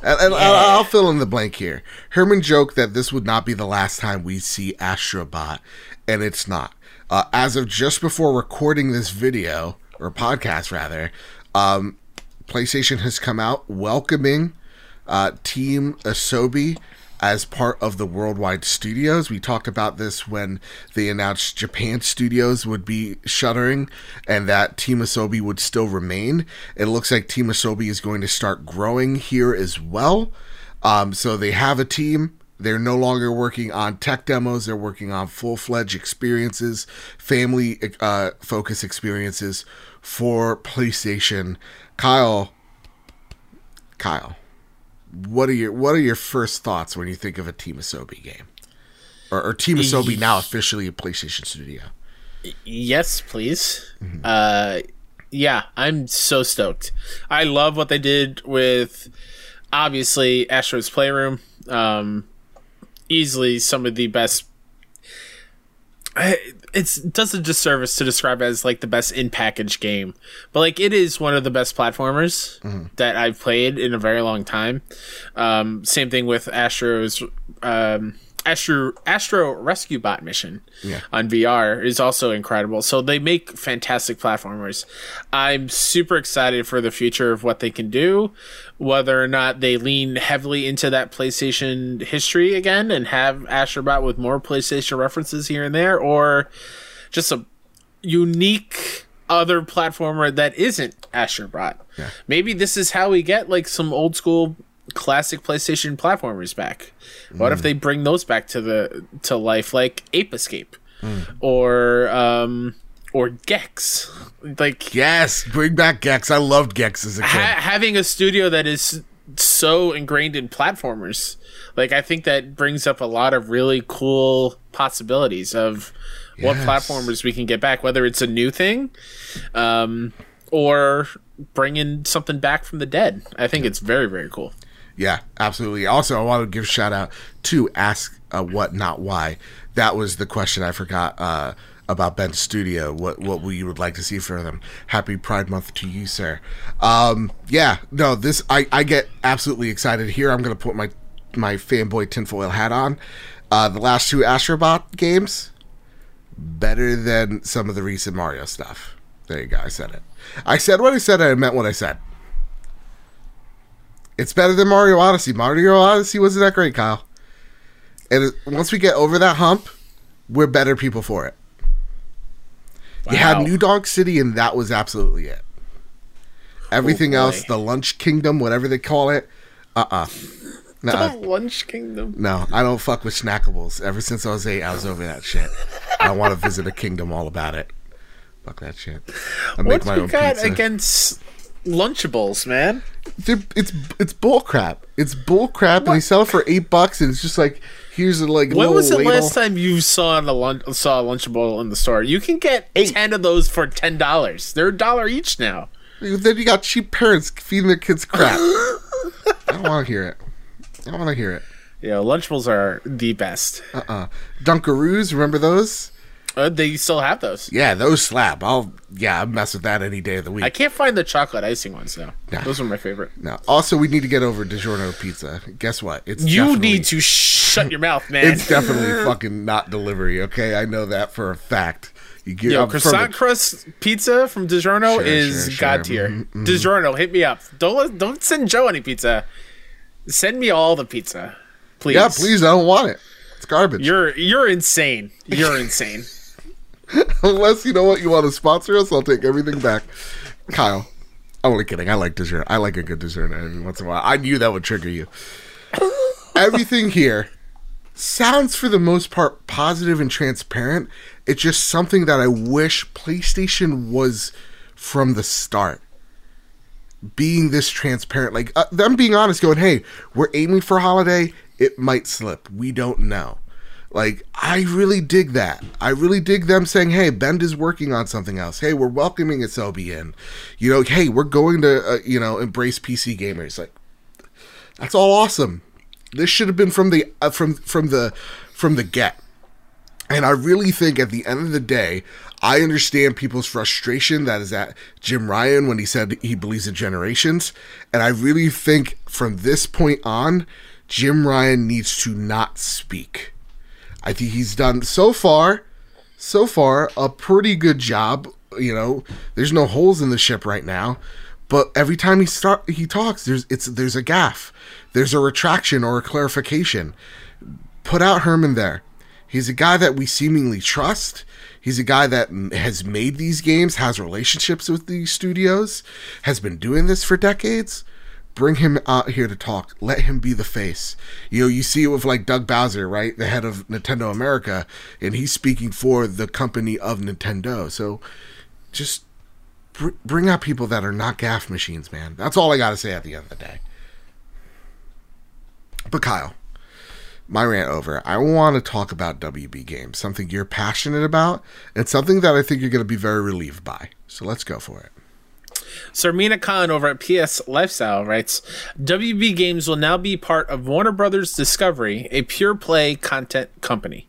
And, and I'll, I'll fill in the blank here. Herman joked that this would not be the last time we see Astrobot, and it's not. Uh, as of just before recording this video, or podcast rather, um, PlayStation has come out welcoming uh, Team Asobi as part of the worldwide studios. We talked about this when they announced Japan studios would be shuttering and that Team Asobi would still remain. It looks like Team Asobi is going to start growing here as well. Um, so they have a team. They're no longer working on tech demos. They're working on full fledged experiences, family uh, focus experiences for PlayStation. Kyle, Kyle, what are your what are your first thoughts when you think of a Team Asobi game, or, or Team Asobi now officially a PlayStation studio? Yes, please. Uh, yeah, I'm so stoked. I love what they did with obviously Astro's Playroom. Um, easily some of the best. I, it's it does a disservice to describe it as like the best in package game, but like it is one of the best platformers that I've played in a very long time. Um, same thing with Astro's um, Astro Astro Rescue Bot mission Yeah. on VR is also incredible. So they make fantastic platformers. I'm super excited for the future of what they can do, whether or not they lean heavily into that PlayStation history again and have Astrobot with more PlayStation references here and there, or just a unique other platformer that isn't Astrobot. Yeah. Maybe this is how we get like some old school classic PlayStation platformers back. What if they bring those back to the to life like Ape Escape or um or Gex? Like Yes, bring back Gex. I loved Gex as a kid. ha- having a studio that is so ingrained in platformers. Like I think that brings up a lot of really cool possibilities of what platformers we can get back, whether it's a new thing, um, or bringing something back from the dead. I think it's very very cool. Yeah, absolutely. Also, I want to give shout out to Ask uh, What Not Why. That was the question I forgot uh, about Bend's studio. What what you would like to see for them. Happy Pride Month to you, sir. Um, yeah, no, this I, I get absolutely excited here. I'm gonna put my my fanboy tinfoil hat on. Uh, the last two Astrobot games better than some of the recent Mario stuff. There you go. I said it. I said what I said. I meant what I said. It's better than Mario Odyssey. Mario Odyssey wasn't that great, Kyle. And once we get over that hump, we're better people for it. You had New Donk City, and that was absolutely it. Everything Oh, else, the Lunch Kingdom, whatever they call it, uh uh The Lunch Kingdom. No, I don't fuck with snackables. Ever since I was eight, I was over that shit. I want to visit a kingdom all about it. Fuck that shit. I make What's my we own got pizza. against Lunchables, man? They're- it's it's bull crap. It's bull crap, and they sell it for eight bucks, and it's just like here's a like When was the ladle. last time you saw lunch saw a Lunchable in the store? You can get ten of those for ten dollars. They're a dollar each now. Then you got cheap parents feeding their kids crap. I don't want to hear it. I don't want to hear it. Yeah, Lunchables are the best. Uh uh Dunkaroos, remember those? Uh, they still have those. Yeah, those slap. I'll yeah, I'll mess with that any day of the week. I can't find the chocolate icing ones though. Nah. Those are my favorite. no. Also, we need to get over DiGiorno pizza. Guess what? It's You need to shut your mouth, man. It's definitely fucking not delivery. Okay, I know that for a fact. You get Yo, croissant the- crust pizza from DiGiorno Sure, is sure, sure. god tier. Mhm, DiGiorno, hit me up. Don't don't send Joe any pizza. Send me all the pizza, please. yeah, please. I don't want it. It's garbage. You're you're insane. You're insane. Unless you know what you want to sponsor us, I'll take everything back. Kyle, I'm only kidding. I like dessert. I like a good dessert every once in a while. I knew that would trigger you. Everything here sounds, for the most part, positive and transparent. It's just something that I wish PlayStation was from the start. Being this transparent, like uh, them being honest, going, "Hey, we're aiming for holiday. It might slip. We don't know." Like, I really dig that. I really dig them saying, hey, Bend is working on something else. Hey, we're welcoming Asobi in. You know, hey, we're going to, uh, you know, embrace PC gamers. Like, that's all awesome. This should have been from the, uh, from, from the, from the get. And I really think at the end of the day, I understand people's frustration that is at Jim Ryan when he said he believes in generations. And I really think from this point on, Jim Ryan needs to not speak. I think he's done so far, so far, a pretty good job. You know, there's no holes in the ship right now. But every time he start he talks, there's it's there's a gaffe. There's a retraction or a clarification. Put out Herman there. He's a guy that we seemingly trust. He's a guy that has made these games, has relationships with these studios, has been doing this for decades. Bring him out here to talk. Let him be the face. You know, you see it with like Doug Bowser, right? The head of Nintendo America, and he's speaking for the company of Nintendo. So just br- bring out people that are not gaffe machines, man. That's all I got to say at the end of the day. But Kyle, my rant over. I want to talk about WB games, something you're passionate about, and something that I think you're going to be very relieved by. So let's go for it. Sarmina Khan over at PS Lifestyle writes WB Games will now be part of Warner Brothers Discovery, a pure play content company.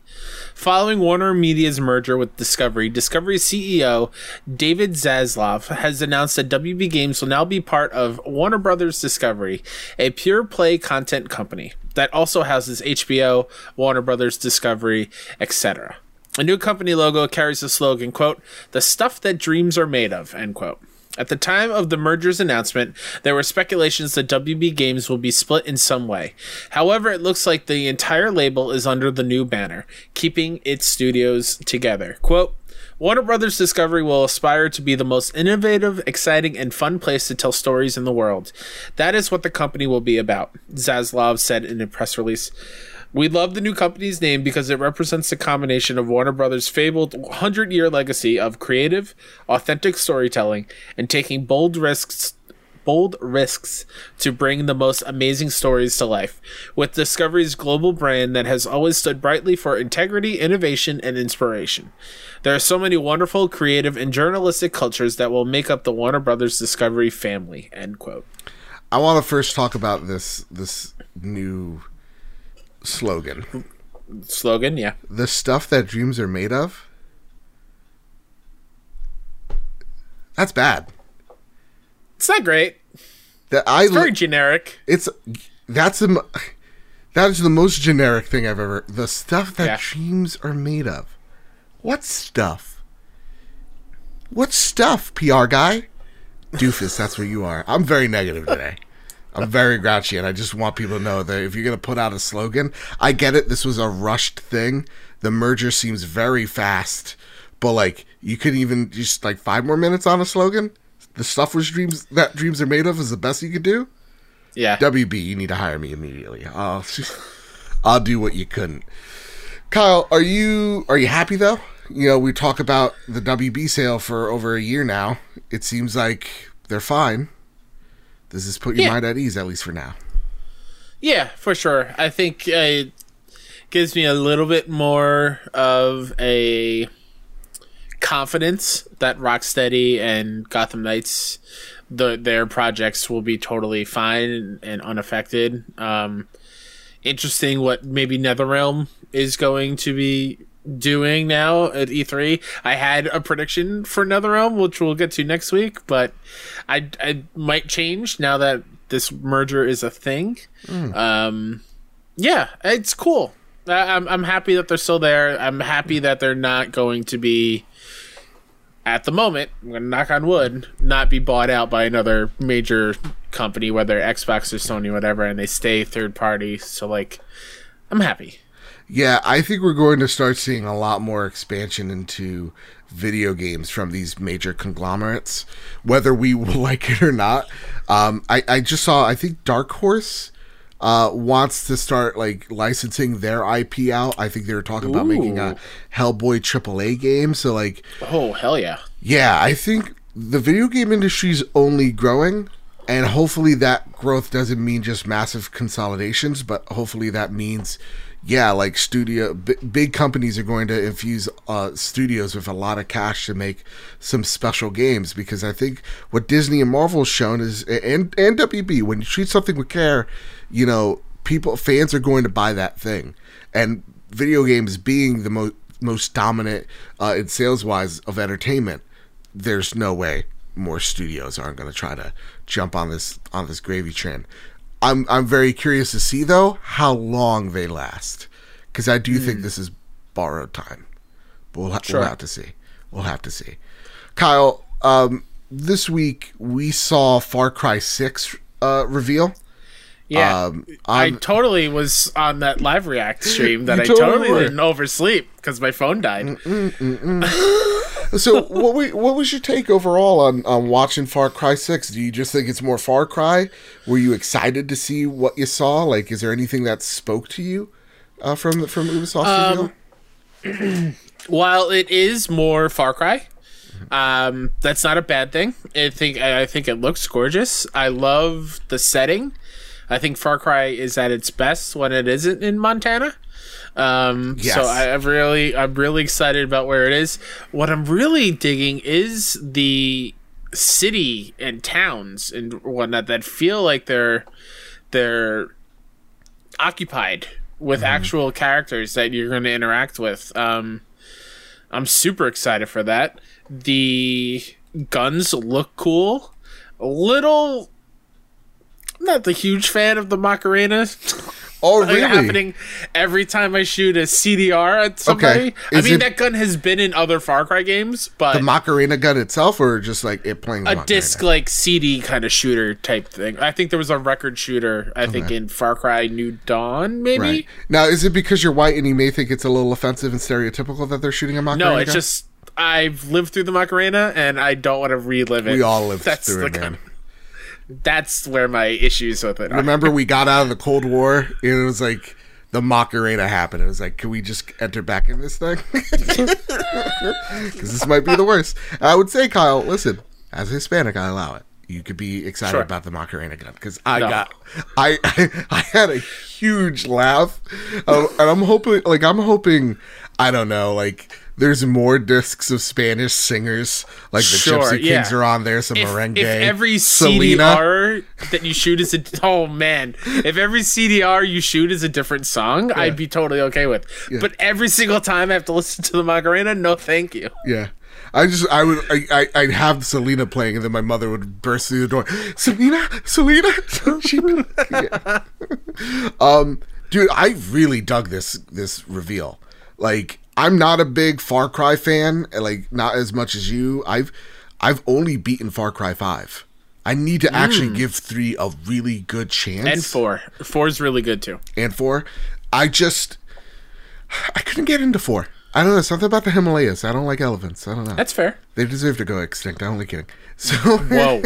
Following Warner Media's merger with Discovery, Discovery CEO David Zaslav has announced that WB Games will now be part of Warner Brothers Discovery, a pure play content company that also houses HBO, Warner Brothers Discovery, etc. A new company logo carries the slogan, quote, the stuff that dreams are made of, end quote. At the time of the merger's announcement, there were speculations that WB Games will be split in some way. However, it looks like the entire label is under the new banner, keeping its studios together. Quote, Warner Brothers Discovery will aspire to be the most innovative, exciting, and fun place to tell stories in the world. That is what the company will be about, Zaslav said in a press release. We love the new company's name because it represents the combination of Warner Brothers' fabled 100 year legacy of creative, authentic storytelling and taking bold risks bold risks to bring the most amazing stories to life. With Discovery's global brand that has always stood brightly for integrity, innovation, and inspiration. There are so many wonderful, creative, and journalistic cultures that will make up the Warner Brothers Discovery family. End quote. I want to first talk about this this new slogan. Slogan, yeah. The stuff that dreams are made of. That's bad. It's not great. That I It's very generic. it's that's the that is the most generic thing I've ever. The stuff that Yeah. dreams are made of. What stuff? What stuff, PR guy? Doofus, that's where you are. I'm very negative today. I'm very grouchy, and I just want people to know that if you're gonna put out a slogan, I get it. This was a rushed thing. The merger seems very fast, but like you could even just like five more minutes on a slogan. The stuff which dreams that dreams are made of is the best you could do. Yeah. WB, you need to hire me immediately. I'll, I'll do what you couldn't. Kyle, are you are you happy though? You know, we talk about the WB sale for over a year now. It seems like they're fine. Does this put your Yeah. mind at ease at least for now? Yeah, for sure. I think it gives me a little bit more of a confidence that Rocksteady and Gotham Knights, the their projects will be totally fine and unaffected. Um, interesting what maybe NetherRealm is going to be doing now at E3. I had a prediction for NetherRealm, which we'll get to next week, but I, I might change now that this merger is a thing. Um, yeah, it's cool. I, I'm I'm happy that they're still there. I'm happy that they're not going to be at the moment, I'm gonna knock on wood, not be bought out by another major company, whether Xbox or Sony, whatever, and they stay third party. So like, I'm happy. Yeah, I think we're going to start seeing a lot more expansion into video games from these major conglomerates, whether we like it or not. Um, I, I just saw, I think Dark Horse uh, wants to start like licensing their IP out. I think they were talking about making a Hellboy AAA game. So like, Oh hell yeah! yeah, I think the video game industry is only growing, and hopefully that growth doesn't mean just massive consolidations, but hopefully that means, yeah, like studio b- big companies are going to infuse uh, studios with a lot of cash to make some special games because I think what Disney and Marvel has shown is, and and WB, when you treat something with care, you know, people fans are going to buy that thing, and video games being the most most dominant uh, in sales wise of entertainment there's no way more studios aren't going to try to jump on this on this gravy train. I'm I'm very curious to see though how long they last because I do think this is borrowed time. But we'll, ha- Sure. we'll have to see. We'll have to see. Kyle, um, this week we saw Far Cry Six uh, reveal. Yeah, Um, I totally was on that live react stream that I totally were. didn't oversleep because my phone died. So what we, what was your take overall on, on watching Far Cry Six? Do you just think it's more Far Cry? Were you excited to see what you saw? Like, is there anything that spoke to you uh, from from Ubisoft? reveal? While it is more Far Cry, um, that's not a bad thing. I think I think it looks gorgeous. I love the setting. I think Far Cry is at its best when it isn't in Montana. Um, Yes. So I, I've really, I'm really excited about where it is. What I'm really digging is the city and towns and whatnot that feel like they're they're occupied with actual characters that you're going to interact with. Um, I'm super excited for that. The guns look cool. A little. Not the huge fan of the Macarena oh, really? happening every time I shoot a CDR at somebody. I mean, it- that gun has been in other Far Cry games, but The Macarena gun itself, or just like it playing a Macarena? disc like CD kind of shooter type thing. I think there was a record shooter. I think in Far Cry New Dawn, maybe. Right now, is it because you're white and you may think it's a little offensive and stereotypical that they're shooting a Macarena? No, it's gun? just I've lived through the Macarena and I don't want to relive it. we all lived That's through the it, man. kind- That's where my issues with it are. Remember, we got out of the Cold War, and it was like the Macarena happened. It was like, can we just enter back in this thing? Because this might be the worst. I would say, Kyle, listen, as a Hispanic, I allow it. You could be excited Sure. about the Macarena gun because I No. got, I, I, had a huge laugh, um, and I'm hoping, like, I'm hoping, I don't know, like. There's more discs of Spanish singers, like the Sure, Gypsy yeah. Kings are on there, some if, merengue. if every Selena. CDR that you shoot is a oh man, if every CDR you shoot is a different song, I'd be totally okay with. But every single time I have to listen to the Macarena, no, thank you. Yeah. I just I would I, I I'd have Selena playing and then my mother would burst through the door. Selena, Selena. she, yeah. Um, dude, I really dug this this reveal. Like, I'm not a big Far Cry fan. Like, not as much as you. I've I've only beaten Far Cry Five. I need to actually give three a really good chance. And four, 4 is really good too. and four. I just I couldn't get into four. I don't know something about the Himalayas. I don't like elephants. I don't know. That's fair. They deserve to go extinct. I'm only kidding. So, Whoa,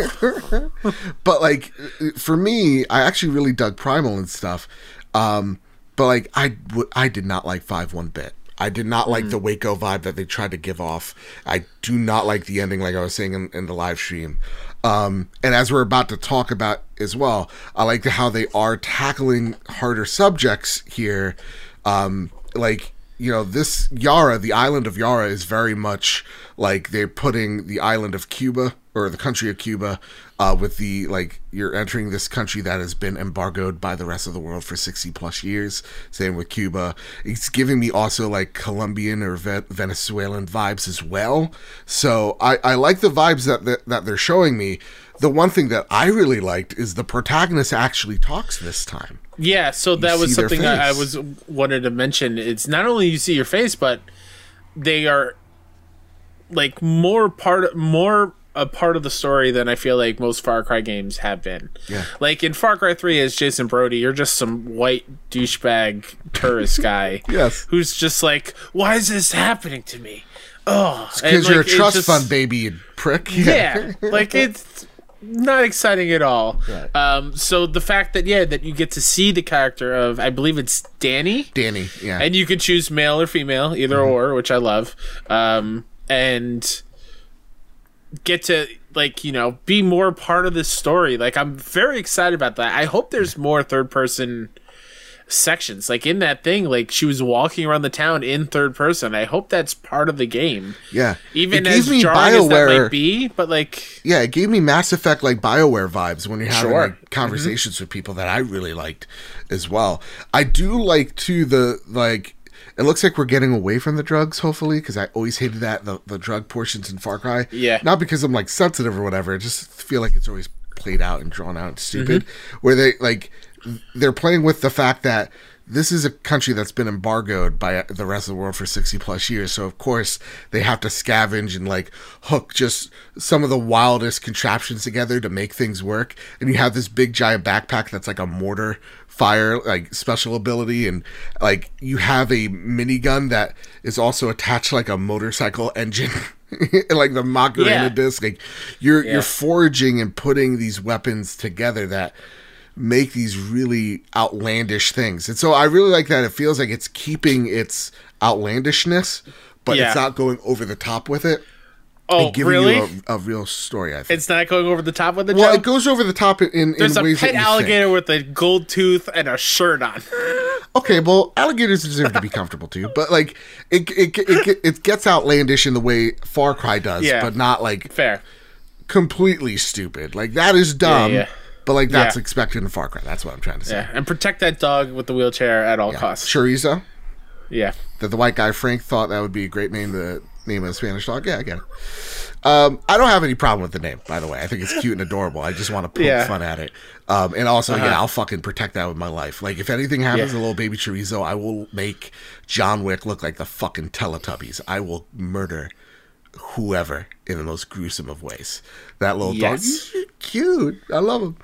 but like for me, I actually really dug Primal and stuff. Um, but like I, w- I did not like five one bit. I did not like the Waco vibe that they tried to give off. I do not like the ending, like I was saying in, in the live stream. Um, and as we're about to talk about as well, I like how they are tackling harder subjects here. Um, like you know, this Yara, the island of Yara, is very much like they're putting the island of Cuba or the country of Cuba uh, with the like you're entering this country that has been embargoed by the rest of the world for 60 plus years. Same with Cuba. It's giving me also like Colombian or Ve- Venezuelan vibes as well. So I, I like the vibes that, that that they're showing me. The one thing that I really liked is the protagonist actually talks this time. yeah. So that was something I, I was wanted to mention. It's not only you see your face, but they are like more part more a part of the story than I feel like most Far Cry games have been. Yeah. Like in Far Cry 3 as Jason Brody, you're just some white douchebag tourist guy. Yes. Who's just like, why is this happening to me? Oh, Because and, you're a trust just- fund baby, you prick. Yeah, like it's not exciting at all. Right. Um, so the fact that yeah, that you get to see the character of I believe it's Danny, Danny. Yeah. and you can choose male or female, either Mm-hmm. or, which I love. Um, and get to like you know be more part of this story. Like I'm very excited about that. I hope there's more third person sections like in that thing like she was walking around the town in third person i hope that's part of the game yeah. even it as me jarring as that might be but like yeah, it gave me Mass Effect like BioWare vibes when you're having Sure. Mm-hmm. conversations with people that I really liked as well. I do like to the like it looks like we're getting away from the drugs hopefully because I always hated that the, the drug portions in Far Cry. Yeah. Not because I'm like sensitive or whatever. I just feel like it's always played out and drawn out and stupid Mm-hmm. where they like they're playing with the fact that this is a country that's been embargoed by uh, the rest of the world for 60 plus years. So, of course, they have to scavenge and like hook just some of the wildest contraptions together to make things work. And you have this big giant backpack that's like a mortar fire, like special ability. And like you have a minigun that is also attached like a motorcycle engine. like the Macarena Yeah. disc, like you're Yeah. you're foraging and putting these weapons together that make these really outlandish things. And so I really like that it feels like it's keeping its outlandishness, but Yeah. it's not going over the top with it oh and giving really you a, a real story, I think. it's not going over the top with the well, Joe? it goes over the top in, in there's a pet alligator with a gold tooth and a shirt on Okay, well, alligators deserve to be comfortable too, but like it, it, it, it gets outlandish in the way Far Cry does, Yeah. but not like fair completely stupid. Like that is dumb, yeah. But like that's Yeah. expected in Far Cry. That's what I'm trying to say. yeah and protect that dog with the wheelchair at all costs Chorizo. yeah that the white guy Frank thought that would be a great name to name of a Spanish dog. Yeah, I get it. Um, I don't have any problem with the name, by the way. I think it's cute and adorable. I just want to poke Yeah. fun at it. Um, and also, Uh-huh. yeah, I'll fucking protect that with my life. Like, if anything happens Yeah. to little baby chorizo, I will make John Wick look like the fucking Teletubbies. I will murder whoever in the most gruesome of ways. That little dog, Yes. he's cute. I love him.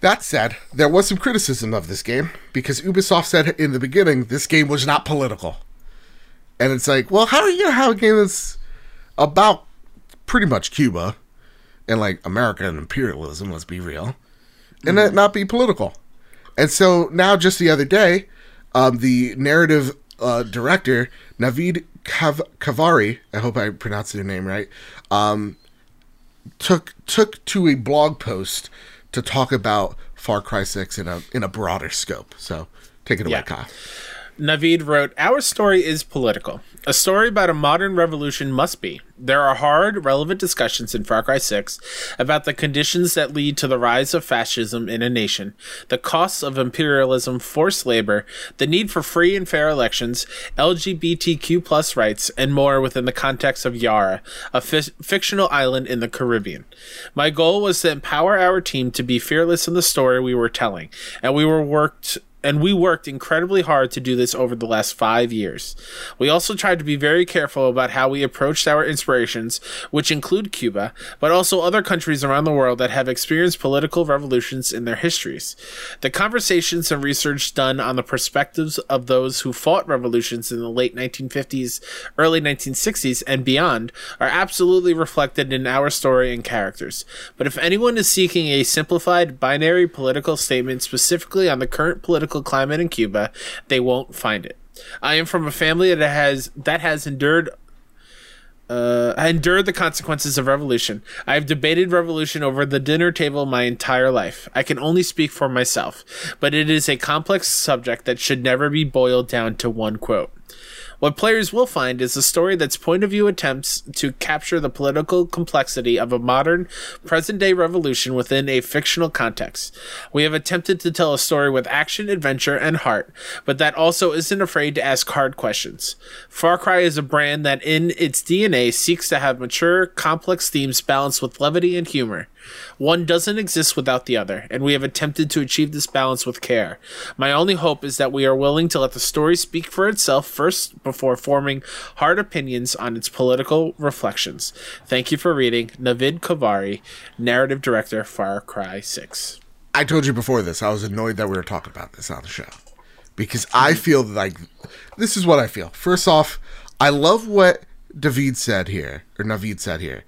That said, there was some criticism of this game because Ubisoft said in the beginning this game was not political. And it's like, well, how are you gonna have a game that's about pretty much Cuba and like American imperialism, let's be real, and that not be political? And so now, just the other day, um, the narrative uh, director Navid Kav- Khavari, I hope I pronounced your name right, um, took took to a blog post to talk about Far Cry Six in a in a broader scope. So take it away, Yeah. Kyle. Navid wrote, Our story is political. A story about a modern revolution must be. There are hard, relevant discussions in Far Cry 6 about the conditions that lead to the rise of fascism in a nation, the costs of imperialism, forced labor, the need for free and fair elections, LGBTQ plus rights, and more within the context of Yara, a fictional island in the Caribbean. My goal was to empower our team to be fearless in the story we were telling, and we were worked and we worked incredibly hard to do this over the last five years. We also tried to be very careful about how we approached our inspirations, which include Cuba, but also other countries around the world that have experienced political revolutions in their histories. The conversations and research done on the perspectives of those who fought revolutions in the late 1950s, early 1960s, and beyond are absolutely reflected in our story and characters. But if anyone is seeking a simplified binary political statement specifically on the current political climate in Cuba, they won't find it. I am from a family that has that has endured uh, endured the consequences of revolution. I have debated revolution over the dinner table my entire life. I can only speak for myself, but it is a complex subject that should never be boiled down to one quote. What players will find is a story that's point of view attempts to capture the political complexity of a modern, present day revolution within a fictional context. We have attempted to tell a story with action, adventure, and heart, but that also isn't afraid to ask hard questions. Far Cry is a brand that, in its DNA, seeks to have mature, complex themes balanced with levity and humor. One doesn't exist without the other, and we have attempted to achieve this balance with care. My only hope is that we are willing to let the story speak for itself first before forming hard opinions on its political reflections. Thank you for reading. Navid Khavari, narrative director, Far Cry 6. I told you before this, I was annoyed that we were talking about this on the show. Because I feel like this is what I feel. First off, I love what David said here, or Navid said here.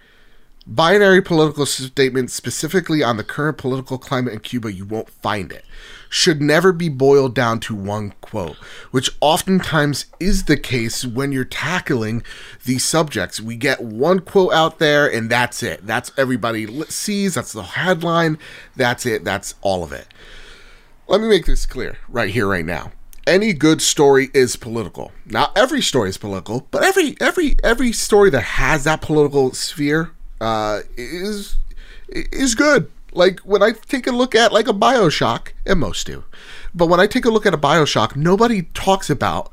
Binary political statement specifically on the current political climate in Cuba, you won't find it. Should never be boiled down to one quote, which oftentimes is the case when you're tackling these subjects. We get one quote out there and that's it. That's everybody sees, that's the headline, that's it, that's all of it. Let me make this clear right here, right now any good story is political. Not every story is political, but every every every story that has that political sphere uh, is is good. Like when I take a look at like a Bioshock, and most do, but when I take a look at a Bioshock, nobody talks about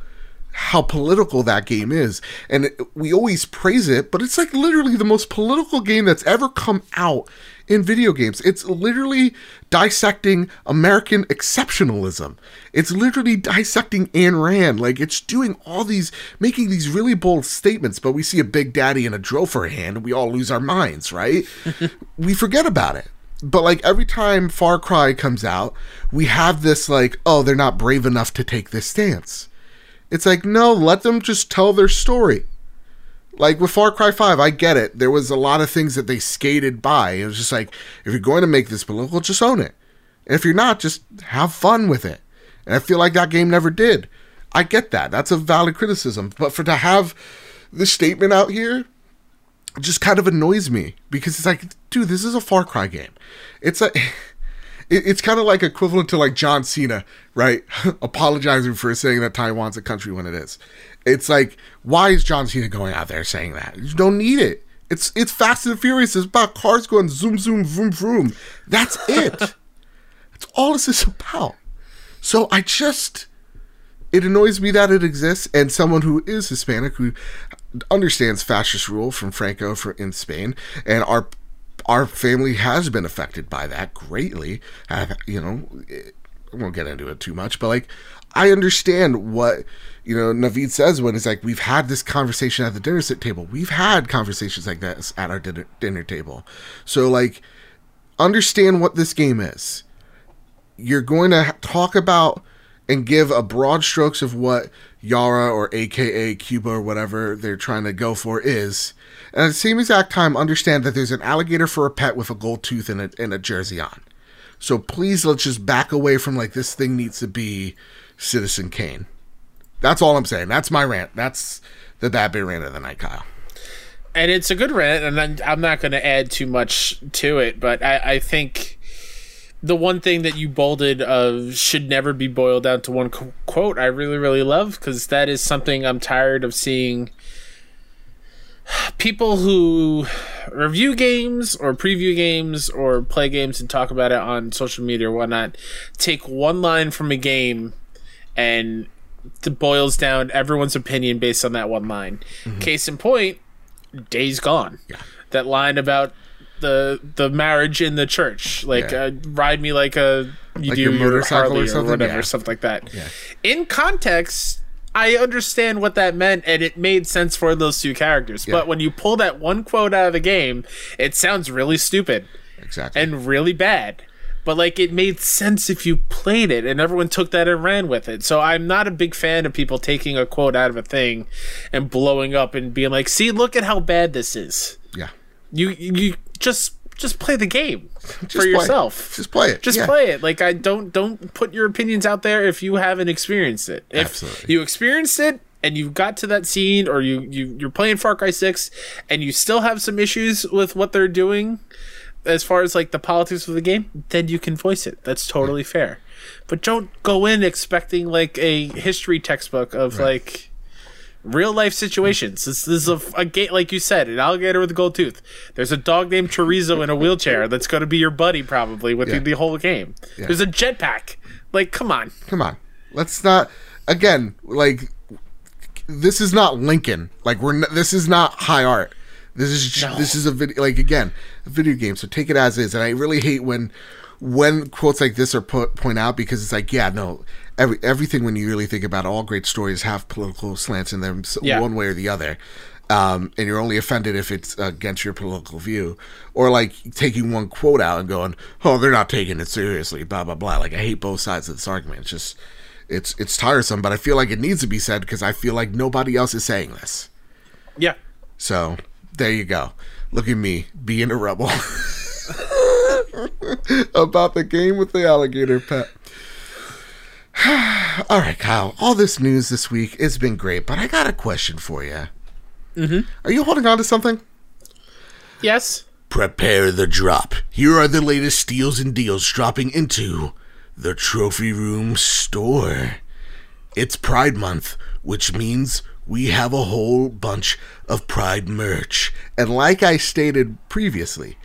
how political that game is. And it, we always praise it, but it's like literally the most political game that's ever come out in video games. It's literally dissecting American exceptionalism. It's literally dissecting Ayn Rand. Like it's doing all these, making these really bold statements, but we see a big daddy and a a hand and we all lose our minds, right? we forget about it but like every time Far Cry comes out, we have this like, oh, they're not brave enough to take this stance. It's like, no, let them just tell their story. Like with Far Cry 5, I get it. There was a lot of things that they skated by. It was just like, if you're going to make this political, just own it. And if you're not, just have fun with it. And I feel like that game never did. I get that. That's a valid criticism. But for to have this statement out here just kind of annoys me because it's like, dude, this is a Far Cry game. It's a it's kind of like equivalent to like John Cena, right? Apologizing for saying that Taiwan's a country when it is. It's like, why is John Cena going out there saying that? You don't need it. It's it's Fast and Furious. It's about cars going zoom zoom vroom vroom. That's it. That's all this is about. So I just it annoys me that it exists and someone who is Hispanic who understands fascist rule from Franco for in Spain and our our family has been affected by that greatly. you know, I won't get into it too much, but like, I understand what you know Navid says when it's like we've had this conversation at the dinner sit table. We've had conversations like this at our dinner, dinner table. So like, understand what this game is. You're going to talk about and give a broad strokes of what Yara or AKA Cuba or whatever they're trying to go for is. And at the same exact time, understand that there's an alligator for a pet with a gold tooth and a, and a jersey on. So please let's just back away from like this thing needs to be Citizen Kane. That's all I'm saying. That's my rant. That's the bad bear rant of the night, Kyle. And it's a good rant, and I'm not going to add too much to it, but I, I think the one thing that you bolded of should never be boiled down to one quote I really really love because that is something I'm tired of seeing people who review games or preview games or play games and talk about it on social media or whatnot take one line from a game and it boils down everyone's opinion based on that one line. Mm-hmm. Case in point, Days Gone. Yeah. That line about the the marriage in the church, like yeah. uh, ride me like a you like do your motorcycle or, or, whatever, yeah. something like that. In context, I understand what that meant, and it made sense for those two characters. But when you pull that one quote out of the game, it sounds really stupid, exactly, and really bad. But like it made sense if you played it, and everyone took that and ran with it. So I'm not a big fan of people taking a quote out of a thing and blowing up and being like, "See, look at how bad this is." Yeah, you you just just play the game just for yourself. It. Just play it. Just yeah. play it. Like I don't don't put your opinions out there if you haven't experienced it. If Absolutely. you experienced it and you got to that scene or you, you you're playing Far Cry 6 and you still have some issues with what they're doing as far as like the politics of the game, then you can voice it. That's totally fair. But don't go in expecting like a history textbook of right. like real life situations. This, this is a, a gate, like you said, an alligator with a gold tooth. There's a dog named Chorizo in a wheelchair that's going to be your buddy probably with yeah. the, the, whole game. Yeah. There's a jetpack. Like, come on, come on. Let's not again like this is not Lincoln. Like we're n- this is not high art. This is No. this is a video like again a video game, so take it as is. And I really hate when when quotes like this are put point out because it's like yeah no every everything when you really think about it, all great stories have political slants in them Yeah. one way or the other. Um, and you're only offended if it's against your political view, or like taking one quote out and going, "Oh, they're not taking it seriously." Blah blah blah. Like I hate both sides of this argument. It's just, it's it's tiresome, but I feel like it needs to be said because I feel like nobody else is saying this. Yeah. So there you go. Look at me being a rebel about the game with the alligator pet. all right, Kyle. All this news this week has been great, but I got a question for you. Mm-hmm. Are you holding on to something? Yes. Prepare the drop. Here are the latest steals and deals dropping into the Trophy Room store. It's Pride Month, which means we have a whole bunch of Pride merch. And like I stated previously,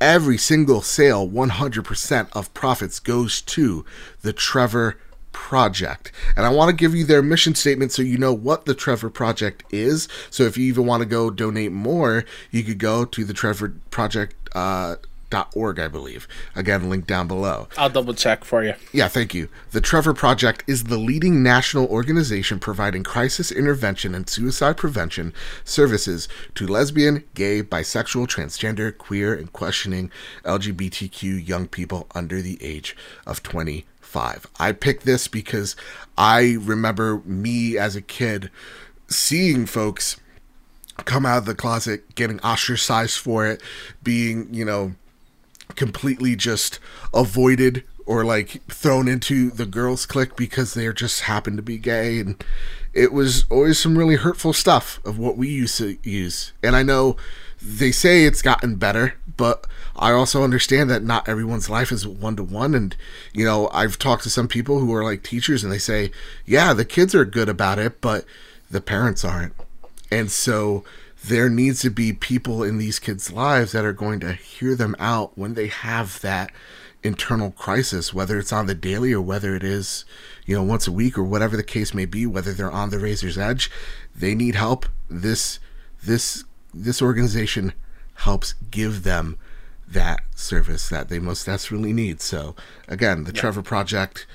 every single sale, 100% of profits goes to the Trevor Project. And I want to give you their mission statement so you know what the Trevor Project is. So if you even want to go donate more, you could go to the Trevor Project. Uh, org, I believe. Again, link down below. I'll double check for you. Yeah, thank you. The Trevor Project is the leading national organization providing crisis intervention and suicide prevention services to lesbian, gay, bisexual, transgender, queer, and questioning LGBTQ young people under the age of 25. I picked this because I remember me as a kid seeing folks come out of the closet, getting ostracized for it, being, you know, completely just avoided or like thrown into the girls clique because they just happen to be gay. And it was always some really hurtful stuff of what we used to use. And i know they say it's gotten better but i also understand that not everyone's life is one to one and you know i've talked to some people who are like teachers and they say yeah the kids are good about it but the parents aren't. And so there needs to be people in these kids' lives that are going to hear them out when they have that internal crisis, whether it's on the daily or whether it is, you know, once a week or whatever the case may be, whether they're on the razor's edge, they need help. This this this organization helps give them that service that they most desperately need. So again, the Trevor Project,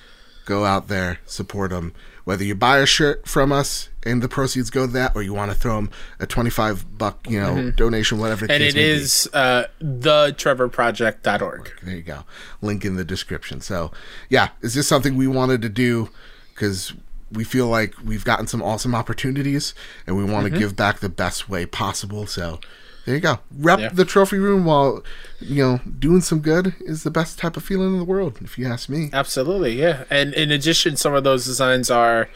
go out there, support them. Whether you buy a shirt from us and the proceeds go to that, or you want to throw them a twenty-five buck, you know, donation, whatever. The And it is uh, thetrevorproject.org. There you go. Link in the description. So, yeah, is this something we wanted to do? Because we feel like we've gotten some awesome opportunities and we Mm-hmm. want to give back the best way possible. So, there you go. Rep Yeah. the trophy room while, you know, doing some good is the best type of feeling in the world, if you ask me. Absolutely, yeah. And in addition, some of those designs are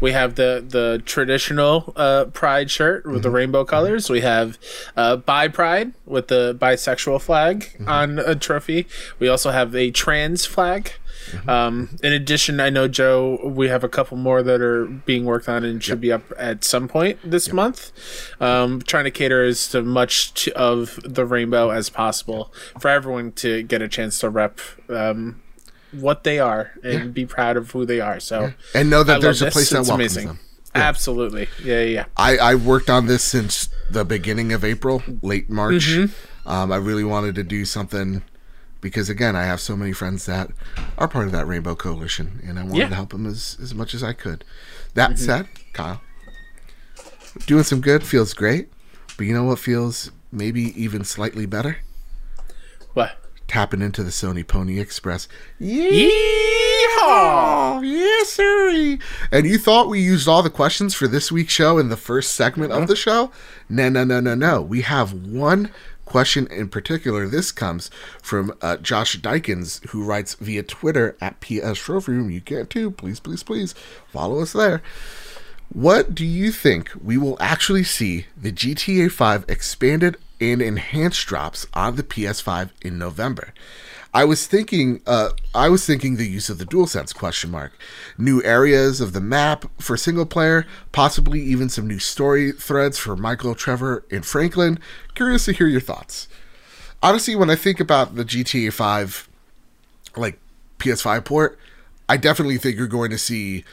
we have the the traditional uh, pride shirt with the rainbow colors. We have uh, bi pride with the bisexual flag on a trophy. We also have a trans flag. Um, in addition, I know Joe, we have a couple more that are being worked on and should be up at some point this month. Um, trying to cater as to much to, of the rainbow as possible for everyone to get a chance to rep um, what they are and be proud of who they are. So And know that love there's a place that It's welcomes amazing. them. Absolutely, yeah, yeah. yeah. I, I worked on this since the beginning of April, late March. Mm-hmm. Um, I really wanted to do something because, again, I have so many friends that are part of that Rainbow Coalition, and I wanted Yeah. Mm-hmm. to help them as, as much as I could. That said, Kyle, doing some good feels great, but you know what feels maybe even slightly better? What? Tapping into the Sony Pony Express. Yeehaw! Yes, sir. And you thought we used all the questions for this week's show in the first segment of the show? No, no, no, no, no. We have one question in particular. This comes from uh, Josh Dykins, who writes via Twitter at PS Trophy Room. You can too. Please, please, please follow us there. What do you think we will actually see the GTA 5 expanded and enhanced drops on the PS5 in November? I was thinking uh I was thinking the use of the DualSense question mark. New areas of the map for single player, possibly even some new story threads for Michael, Trevor, and Franklin. Curious to hear your thoughts. Honestly, when I think about the GTA 5 like PS5 port, I definitely think you're going to see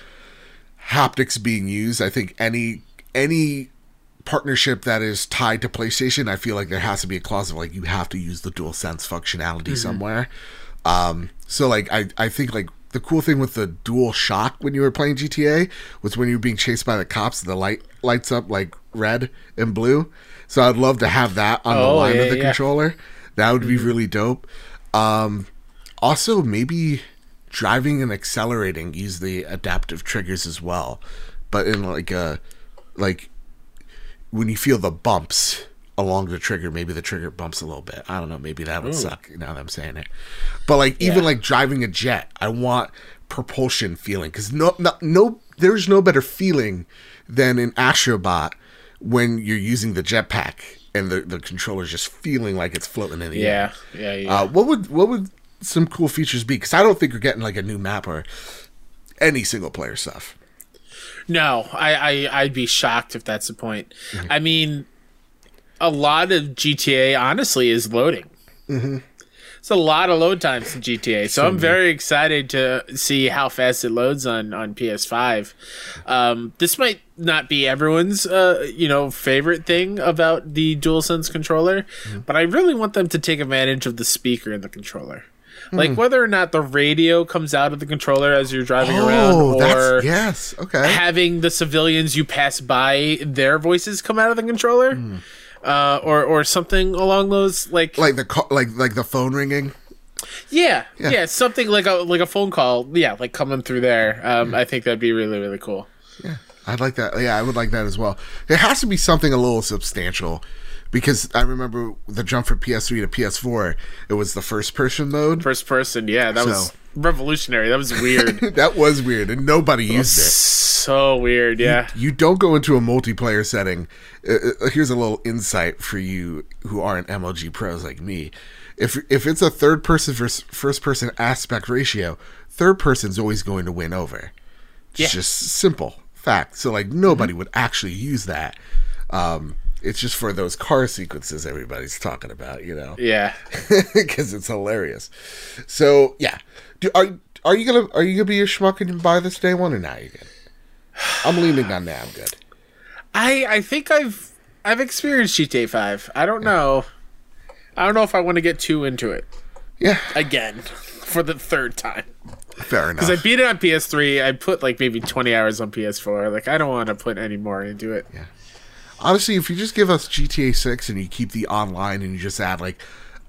haptics being used. I think any any partnership that is tied to PlayStation, I feel like there has to be a clause of like you have to use the dual sense functionality somewhere. Um, so like I I think like the cool thing with the dual shock when you were playing GTA was when you were being chased by the cops, the light lights up like red and blue. So I'd love to have that on the Oh, line yeah, of the yeah. controller. That would be really dope. Um, also, maybe driving and accelerating use the adaptive triggers as well, but in like a like when you feel the bumps along the trigger, maybe the trigger bumps a little bit. I don't know. Maybe that would suck. Now that I'm saying it, but like even Yeah. like driving a jet, I want propulsion feeling because no, no, no, there's no better feeling than in Astrobot when you're using the jetpack and the the controller's just feeling like it's floating in the air. Yeah, yeah, yeah. Uh, what would what would some cool features be? Because I don't think we're getting like a new map or any single player stuff. No, I, I I'd be shocked if that's the point. Mm-hmm. I mean, a lot of GTA honestly is loading. Mm-hmm. It's a lot of load times in GTA, so I'm very excited to see how fast it loads on on PS5. Um, this might not be everyone's uh, you know favorite thing about the DualSense controller, Mm-hmm. but I really want them to take advantage of the speaker in the controller. Hmm. Like whether or not the radio comes out of the controller as you're driving around, Oh, or that's yes, okay. having the civilians you pass by their voices come out of the controller Hmm. uh, or or something along those like, Like the ca- like like the phone ringing. yeah, Yeah. yeah something like a like a phone call yeah like coming through there um, i think that'd be really really cool Yeah, I'd like that. Yeah, I would like that as well. There has to be something a little substantial because I remember the jump from PS3 to PS4. It was the first person mode. first person yeah that was revolutionary that was weird that was weird, and nobody used it. so weird yeah You don't go into a multiplayer setting. Uh, uh, here's a little insight for you who aren't MLG pros like me. If if it's a third person versus first person aspect ratio, third person's always going to win over. It's Yeah. just simple fact. So like nobody would actually use that. Um, it's just for those car sequences everybody's talking about, you know, yeah because it's hilarious. So yeah, Do, are are you gonna are you gonna be a schmuck and buy this day one or not? You good? I'm leaning on that. I'm good. i i think i've i've experienced gta 5 i don't know i don't know if i want to get too into it Yeah, again for the third time fair enough. Because I beat it on PS3. I put like maybe 20 hours on PS4. Like, I don't want to put any more into it. Honestly, if you just give us GTA Six and you keep the online and you just add like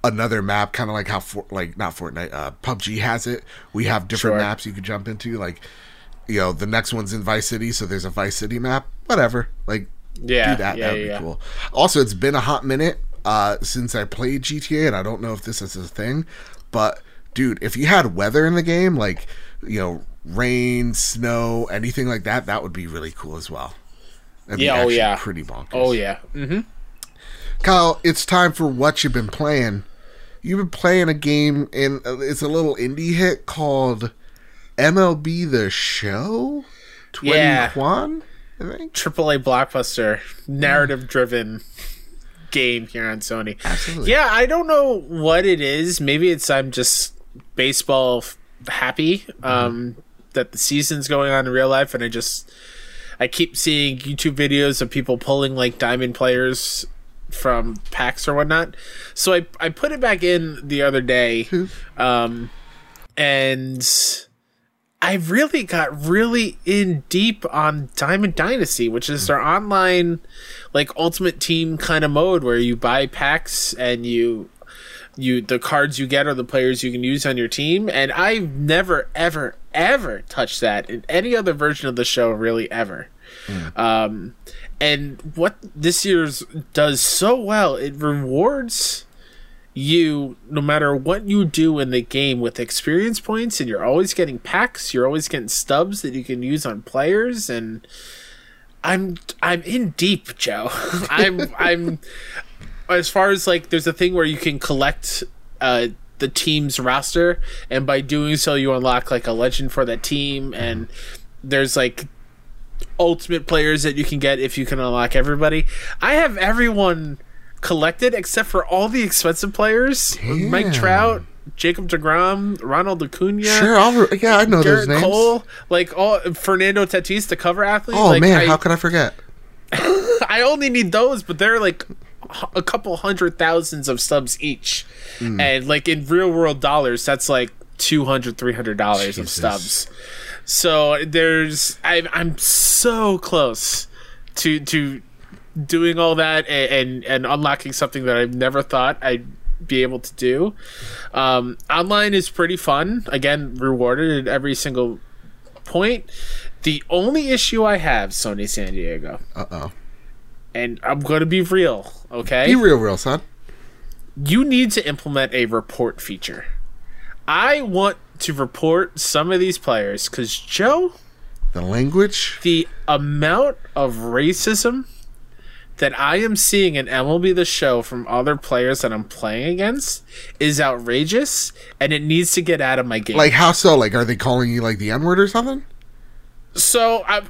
another map, kind of like how for, like not Fortnite, uh, PUBG has it. We have different Sure. maps you could jump into. Like, you know, the next one's in Vice City, so there's a Vice City map. Whatever, like Yeah. do that. yeah, That'd yeah, be cool. Also, it's been a hot minute uh, since I played GTA, and I don't know if this is a thing, but dude, if you had weather in the game, like you know, rain, snow, anything like that, that would be really cool as well. That'd Yeah, oh, yeah. pretty bonkers. Oh, yeah. hmm Kyle, it's time for what you've been playing. You've been playing a game, and uh, it's a little indie hit called MLB The Show. Twenty Yeah. One, I think. AAA blockbuster, narrative driven game here on Sony. Absolutely. Yeah, I don't know what it is. Maybe it's I'm just baseball happy um, that the season's going on in real life, and I just I keep seeing YouTube videos of people pulling like diamond players from packs or whatnot. So I I put it back in the other day, um, and I really got really in deep on Diamond Dynasty, which is their online like ultimate team kind of mode where you buy packs and you you the cards you get are the players you can use on your team and I've never ever ever touched that in any other version of the show really ever. Um and what this year's does so well, it rewards you no matter what you do in the game with experience points and you're always getting packs you're always getting stubs that you can use on players and i'm i'm in deep joe i'm i'm as far as like there's a thing where you can collect uh the team's roster and by doing so you unlock like a legend for that team mm-hmm. and there's like ultimate players that you can get if you can unlock everybody i have everyone collected except for all the expensive players Mike Trout, Jacob DeGrom, Ronald Acuna, Sure, I'll yeah, I know those Gerrit names. Cole, like all Fernando Tatis, the cover athlete. oh like, man, I, how could I forget? I only need those, but they're like a couple hundred thousands of subs each, and like in real world dollars, that's like 200 300 dollars of stubs. So there's I, I'm so close to to doing all that and, and and unlocking something that I've never thought I'd be able to do. Um, online is pretty fun. Again, rewarded at every single point. The only issue I have, Sony San Diego, Uh oh. and I'm going to be real, okay? Be real, real son. you need to implement a report feature. I want to report some of these players because Joe, The language. the amount of racism that I am seeing in MLB the show from other players that I'm playing against is outrageous and it needs to get out of my game. Like how so? Like are they calling you like the N word or something? so I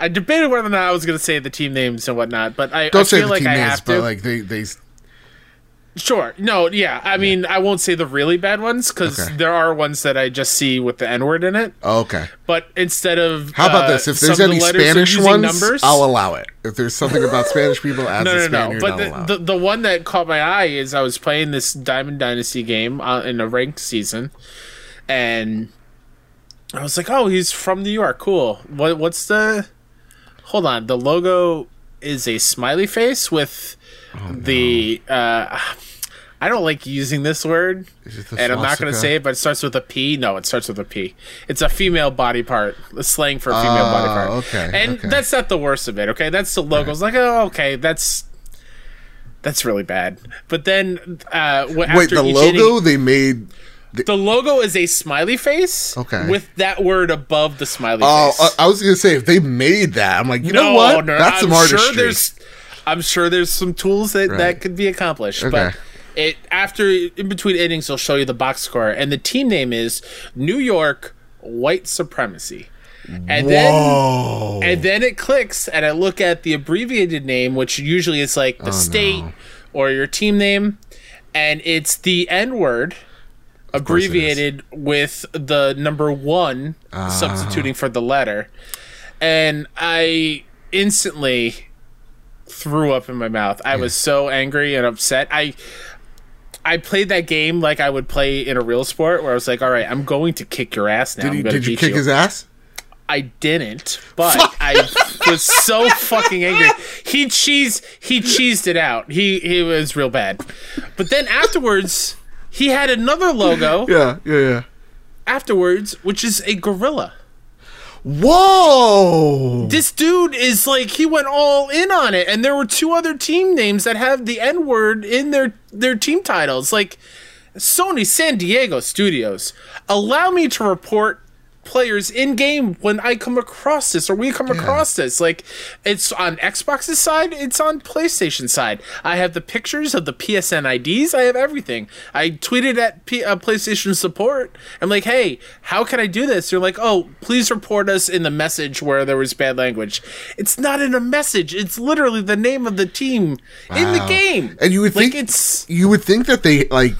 I debated whether or not I was going to say the team names and whatnot, but I, Don't I say feel the like team I names, have but like they they Sure. No, yeah. I mean, I won't say the really bad ones because Okay. there are ones that I just see with the N word in it. oh, okay. But instead of How about uh, this? If there's of the any Spanish ones, numbers, I'll allow it. If there's something about Spanish people as no, a no, no. But the, the the one that caught my eye is I was playing this Diamond Dynasty game uh, in a ranked season, and I was like, "Oh, he's from New York. Cool. What what's the? Hold on. The logo is a smiley face with Oh, the. Uh, I don't like using this word, Is it the and I'm not going to say it, but it starts with a P. No, it starts with a P. It's a female body part, a slang for a female body Oh, part. okay, and okay. that's not the worst of it. Okay, that's the logo. It's like, oh, okay, that's that's really bad. But then, uh, Wait, the logo inning- they made. The logo is a smiley face, Okay. with that word above the smiley Oh, face. I, I was gonna say if they made that, I'm like, you know what? No, That's I'm some sure artistry. there's, I'm sure there's some tools that Right. that could be accomplished. Okay. But it after in between innings, they'll show you the box score, and the team name is New York White Supremacy. And then Whoa! and then it clicks, and I look at the abbreviated name, which usually is like Oh, the state or your team name, and it's the N word abbreviated with the number one Ah. substituting for the letter. And I instantly threw up in my mouth. I was so angry and upset. I I played that game like I would play in a real sport, where I was like, "All right, I'm going to kick your ass now. did you, gonna did you kick his ass? I didn't, but I was so fucking angry. He cheesed he cheesed it out. He he was real bad. But then afterwards, he had another logo Yeah, yeah, yeah. afterwards, which is a gorilla. Whoa! This dude is like he went all in on it, and there were two other team names that have the N word in their their team titles. Like Sony San Diego Studios, allow me to report players in game when I come across this or we come across this. Like it's on Xbox's side, it's on PlayStation side. I have the pictures of the PSN IDs. I have everything. I tweeted at P- uh, PlayStation support. I'm like, hey, how can I do this? They're like, oh, please report us in the message where there was bad language. It's not in a message. It's literally the name of the team in the game. And you would like think it's you would think that they like.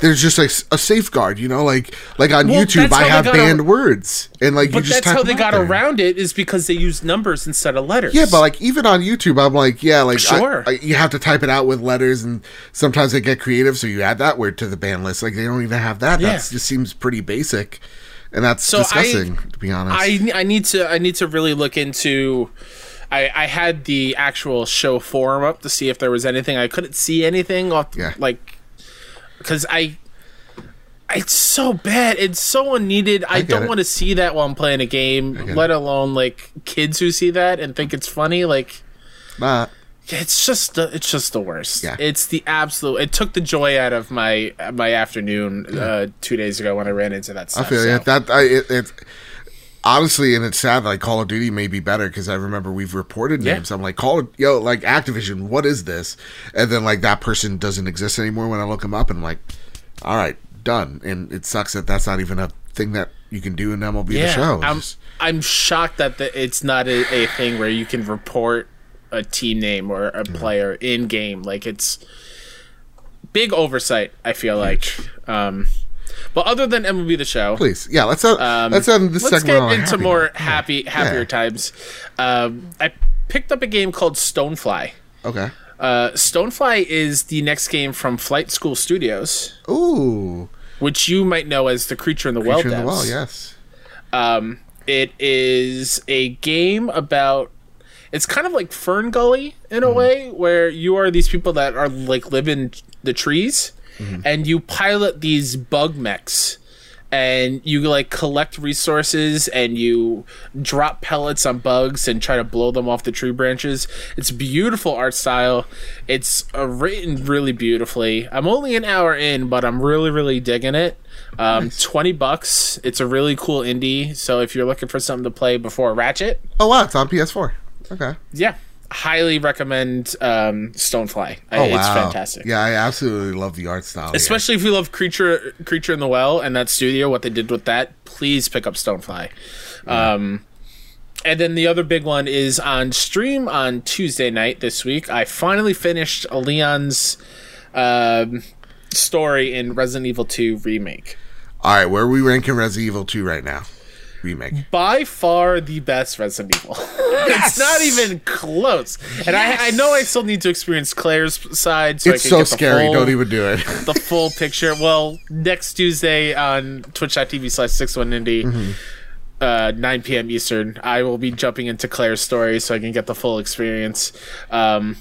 There's just like a safeguard, you know, like like on Well, YouTube, I have banned ar- words, and like you but just that's how they got there. around it is because they use numbers instead of letters. Yeah, but like even on YouTube, I'm like, yeah, like Sure. I, you have to type it out with letters, and sometimes they get creative, so you add that word to the ban list. Like they don't even have that. Yeah. That just seems pretty basic, and that's So I- disgusting to be honest. I I need to I need to really look into. I I had the actual show forum up to see if there was anything. I couldn't see anything off Yeah. like because I. It's so bad. It's so unneeded. I, get don't want to see that while I'm playing a game, let alone like kids who see that and think it's funny. Like Nah. it's just the it's just the worst. Yeah. It's the absolute. It took the joy out of my my afternoon uh, two days ago when I ran into that I stuff. feel so. yeah. That I it, it honestly, and it's sad. Like Call of Duty may be better because I remember we've reported Yeah. names. I'm like, Call of, yo, like Activision, what is this? And then like that person doesn't exist anymore when I look them up, and I'm like, all right, done. And it sucks that that's not even a thing that you can do in MLB the show. I'm I'm shocked that the, it's not a, a thing where you can report a team name or a player in game. Like it's big oversight. I feel like. Um, but other than MLB the show, please, yeah. Let's uh, um, let's end this let's get into happy more happy happier Yeah. times. Um, I picked up a game called Stonefly. Okay. Uh, Stonefly is the next game from Flight School Studios, Ooh. which you might know as the Creature in the Well Creature in devs. the well, yes. Um, it is a game about. It's kind of like Fern Gully in a way, where you are these people that are like live in the trees, and you pilot these bug mechs, and you like collect resources and you drop pellets on bugs and try to blow them off the tree branches. It's beautiful art style. It's uh, written really beautifully. I'm only an hour in, but I'm really really digging it. Um, Twenty bucks. It's a really cool indie. So if you're looking for something to play before Ratchet, Oh wow, it's on PS4. Okay. yeah, highly recommend um, Stonefly. I- Oh it's wow. fantastic. Yeah, I absolutely love the art style. here. Especially if you love Creature Creature in the Well and that studio, what they did with that, please pick up Stonefly. Um, and then the other big one is on stream on Tuesday night this week. I finally finished Leon's um, story in Resident Evil 2 Remake. All right, where are we ranking Resident Evil 2 right now? Remake. By far the best Resident Evil. it's not even close. And I, I know I still need to experience Claire's side. So It's I can so get the scary. full- Don't even do it. the full picture. Well, next Tuesday on twitch.tv slash six one indie, Mm-hmm. uh, 9 p.m. Eastern, I will be jumping into Claire's story so I can get the full experience. Um,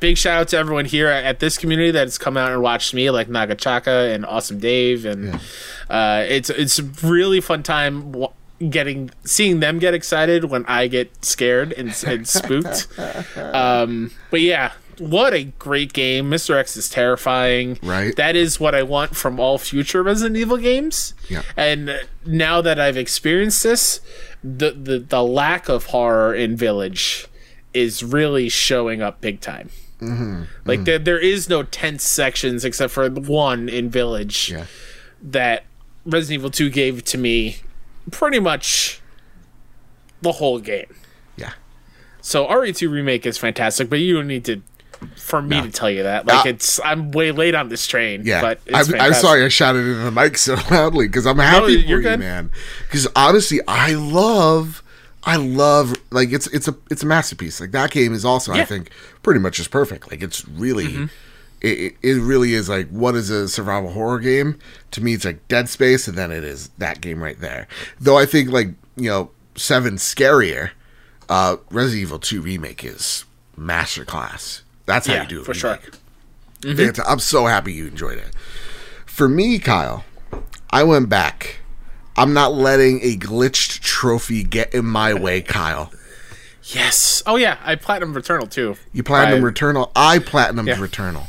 big shout out to everyone here at this community that's come out and watched me, like Nagachaka and Awesome Dave, and uh, it's it's a really fun time. wa- Getting seeing them get excited when I get scared and, and spooked, um, but yeah, what a great game! Mr. X is terrifying. Right. That is what I want from all future Resident Evil games. Yeah. And now that I've experienced this, the the, the lack of horror in Village is really showing up big time. Mm-hmm. Like there there is no tense sections except for one in Village Yeah. that Resident Evil 2 gave to me pretty much the whole game. Yeah. So RE2 remake is fantastic, but you don't need to for me to tell you that. Like Uh, it's I'm way late on this train. Yeah, but it's I'm, I'm sorry I shouted into the mic so loudly because I'm happy you're for you, man. Because honestly, I love, I love like it's it's a it's a masterpiece. Like that game is also I Yeah. Mm-hmm. think pretty much just perfect. Like it's really. It, it- it really is like what is a survival horror game to me it's like dead space and then it is that game right there though i think like you know seven scarier uh resident evil 2 remake is masterclass that's how Yeah, you do it for sure. Fant- I'm so happy you enjoyed it. For me, Kyle, I went back. I'm not letting a glitched trophy get in my way, Kyle. Yes. Oh yeah, I platinum Returnal too. You platinum I- Returnal. I platinum Yeah. Returnal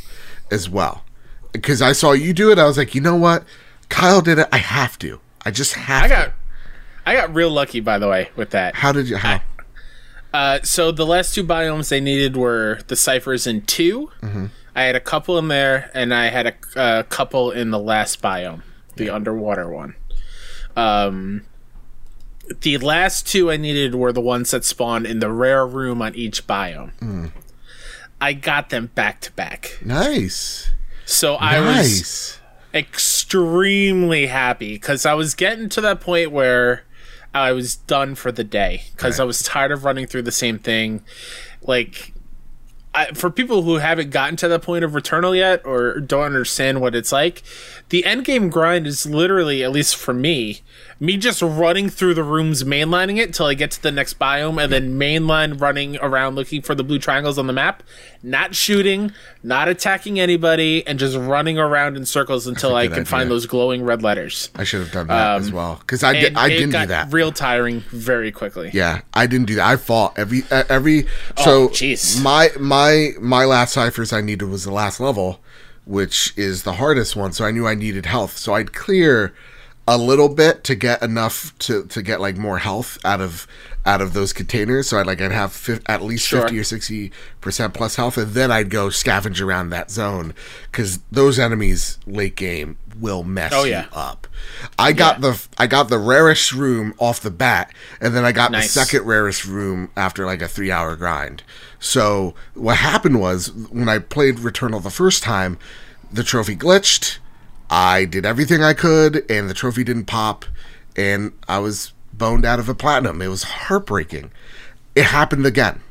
as well. Because I saw you do it, I was like, you know what? Kyle did it. I have to. I just have I to. got I got real lucky by the way with that. How did you? How? Uh, so the last two biomes they needed were the ciphers in 2 Mm-hmm. I had a couple in there, and I had a, a couple in the last biome, the underwater one. Um, the last two I needed were the ones that spawned in the rare room on each biome. Mm. I got them back to back, nice. so I was extremely happy because I was getting to that point where I was done for the day because I was tired of running through the same thing. Like, I, for people who haven't gotten to that point of Returnal yet or don't understand what it's like, the end game grind is literally, at least for me, me just running through the rooms, mainlining it till I get to the next biome, and then mainline running around looking for the blue triangles on the map, not shooting, not attacking anybody, and just running around in circles until I can find those glowing red letters. I should have done that as well. Because I, did. I didn't do that. real tiring very quickly. Yeah, I didn't do that. I fought every uh, every. So Oh, jeez. my my my last ciphers I needed was the last level, which is the hardest one. So I knew I needed health. So I'd clear a little bit to get enough to to get like more health out of out of those containers. So I'd like I'd have fif- at least Sure. fifty or sixty percent plus health, and then I'd go scavenge around that zone because those enemies late game will mess Oh, you up. I got Yeah. the I got the rarest room off the bat, and then I got Nice. the second rarest room after like a three hour grind. So what happened was when I played Returnal the first time, the trophy glitched. I did everything I could, and the trophy didn't pop, and I was boned out of a platinum. It was heartbreaking. It happened again.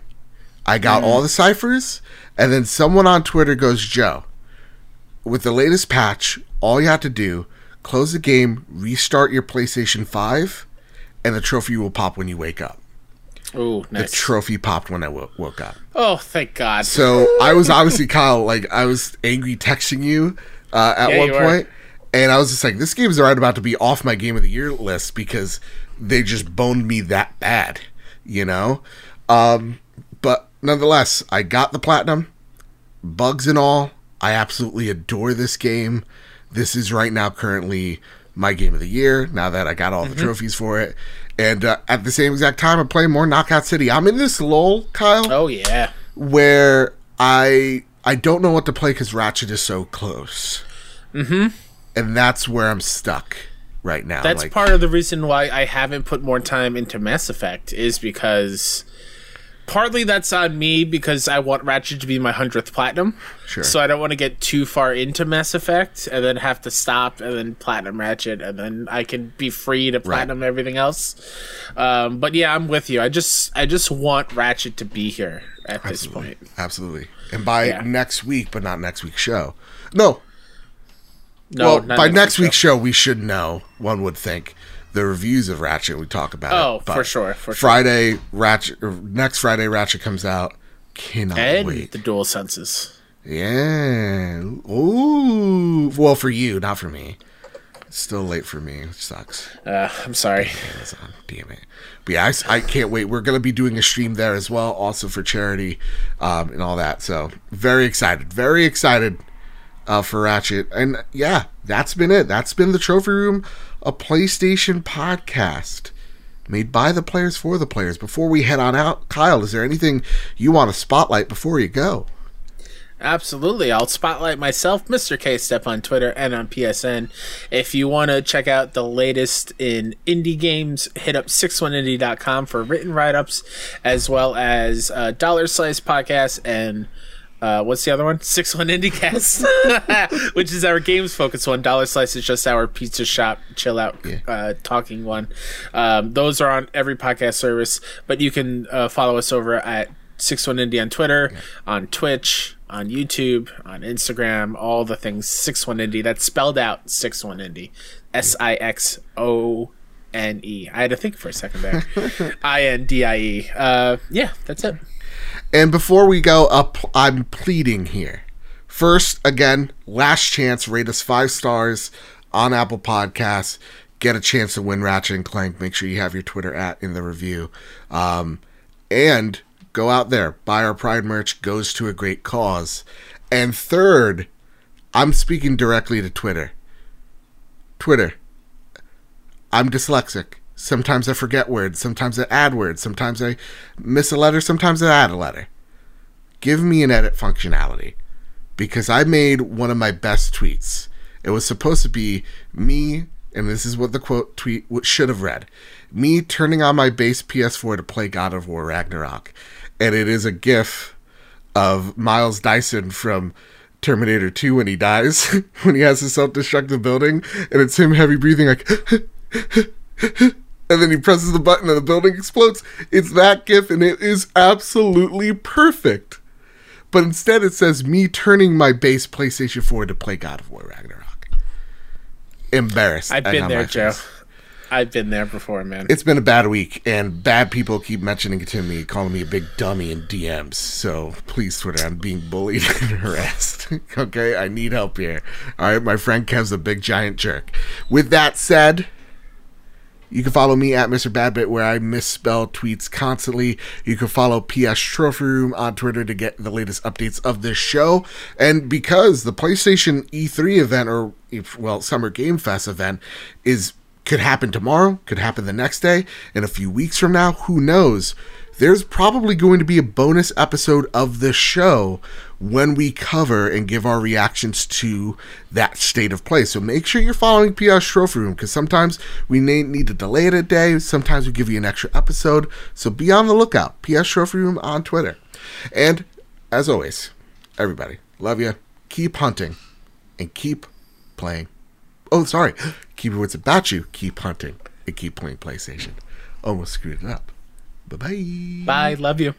I got mm-hmm. all the ciphers, and then someone on Twitter goes, Joe, with the latest patch, all you have to do, close the game, restart your PlayStation 5, and the trophy will pop when you wake up. Ooh, The trophy popped when I woke up. oh, thank God. So I was obviously Kyle, like I was angry texting you uh, at Yeah, one point, and I was just like, "This game is right about to be off my game of the year list because they just boned me that bad," you know. Um, but nonetheless, I got the platinum, bugs and all. I absolutely adore this game. This is right now currently my game of the year. Now that I got all Mm-hmm. the trophies for it, and uh, at the same exact time, I'm playing more Knockout City. I'm in this lull, Kyle oh yeah. where I I don't know what to play because Ratchet is so close. Mm-hmm. And that's where I'm stuck right now. That's like, part of the reason why I haven't put more time into Mass Effect is because partly that's on me because I want Ratchet to be my hundredth platinum. Sure. So I don't want to get too far into Mass Effect and then have to stop and then platinum Ratchet and then I can be free to platinum everything else. Um, but yeah, I'm with you. I just I just want Ratchet to be here at this point. absolutely. And by Yeah. next week, but not next week's show. No, No, well, by next week, week's show, we should know. One would think the reviews of Ratchet. We talk about Oh, it. but for sure, for sure. Friday, Ratchet. Er, next Friday, Ratchet comes out. Cannot And wait. the dual senses. Yeah. Ooh. Well, for you, not for me. It's still late for me, which sucks. Uh, I'm sorry. Amazon. Damn it. But yeah, I can't wait. We're to be doing a stream there as well, also for charity um, and all that. So very excited. Very excited uh, for Ratchet. And yeah, that's been it. That's been the Trophy Room, a PlayStation podcast made by the players for the players. Before we head on out, Kyle, is there anything you want to spotlight before you go? Absolutely. I'll spotlight myself, Mr. K Step on Twitter and on PSN. If you want to check out the latest in indie games, hit up 61indie.com for written write ups, as well as uh, Dollar Slice Podcast and. Uh, what's the other one? Six One Indie Cast, which is our games focused one. Dollar Slice is just our pizza shop chill out uh, talking one. Um, those are on every podcast service, but you can uh, follow us over at Six One Indie on Twitter, on Twitch, on YouTube, on Instagram, all the things. Six One Indie. That's spelled out Six One Indie. S I X O N E. I had to think for a second there. I N D I E. Uh, yeah, that's it. And before we go up, I'm pleading here. First, again, last chance, rate us five stars on Apple Podcasts. Get a chance to win Ratchet and Clank. Make sure you have your Twitter at in the review. Um, and go out there, buy our Pride merch, goes to a great cause. And third, I'm speaking directly to Twitter. Twitter. I'm dyslexic. Sometimes I forget words. Sometimes I add words. Sometimes I miss a letter. Sometimes I add a letter. Give me an edit functionality because I made one of my best tweets. It was supposed to be me, and this is what the quote tweet should have read: me turning on my base PS4 to play God of War Ragnarok, and it is a GIF of Miles Dyson from Terminator 2 when he dies, when he has to self destructive building, and it's him heavy breathing like. and then he presses the button and the building explodes. It's that GIF, and it is absolutely perfect. But instead, it says me turning my base PlayStation 4 to play God of War Ragnarok. Embarrassed. I've been there, Joe. face. I've been there before, man. It's been a bad week, and bad people keep mentioning it to me, calling me a big dummy in DMs. So please, Twitter, I'm being bullied and harassed. okay, I need help here. All right, my friend Kev's a big giant jerk. With that said, you can follow me at Mr. Badbit where I misspell tweets constantly. You can follow PS Trophy Room on Twitter to get the latest updates of this show. And because the PlayStation E3 event or well, Summer Game Fest event is could happen tomorrow, could happen the next day, and a few weeks from now, who knows? There's probably going to be a bonus episode of the show when we cover and give our reactions to that state of play. So make sure you're following PS Trophy Room because sometimes we may need to delay it a day, sometimes we give you an extra episode. So be on the lookout. PS Trophy Room on Twitter. And as always, everybody, love you. Keep hunting and keep playing. Oh, sorry. Keep wits about you. Keep hunting and keep playing PlayStation. Almost screwed it up. Bye bye. Bye. Love you.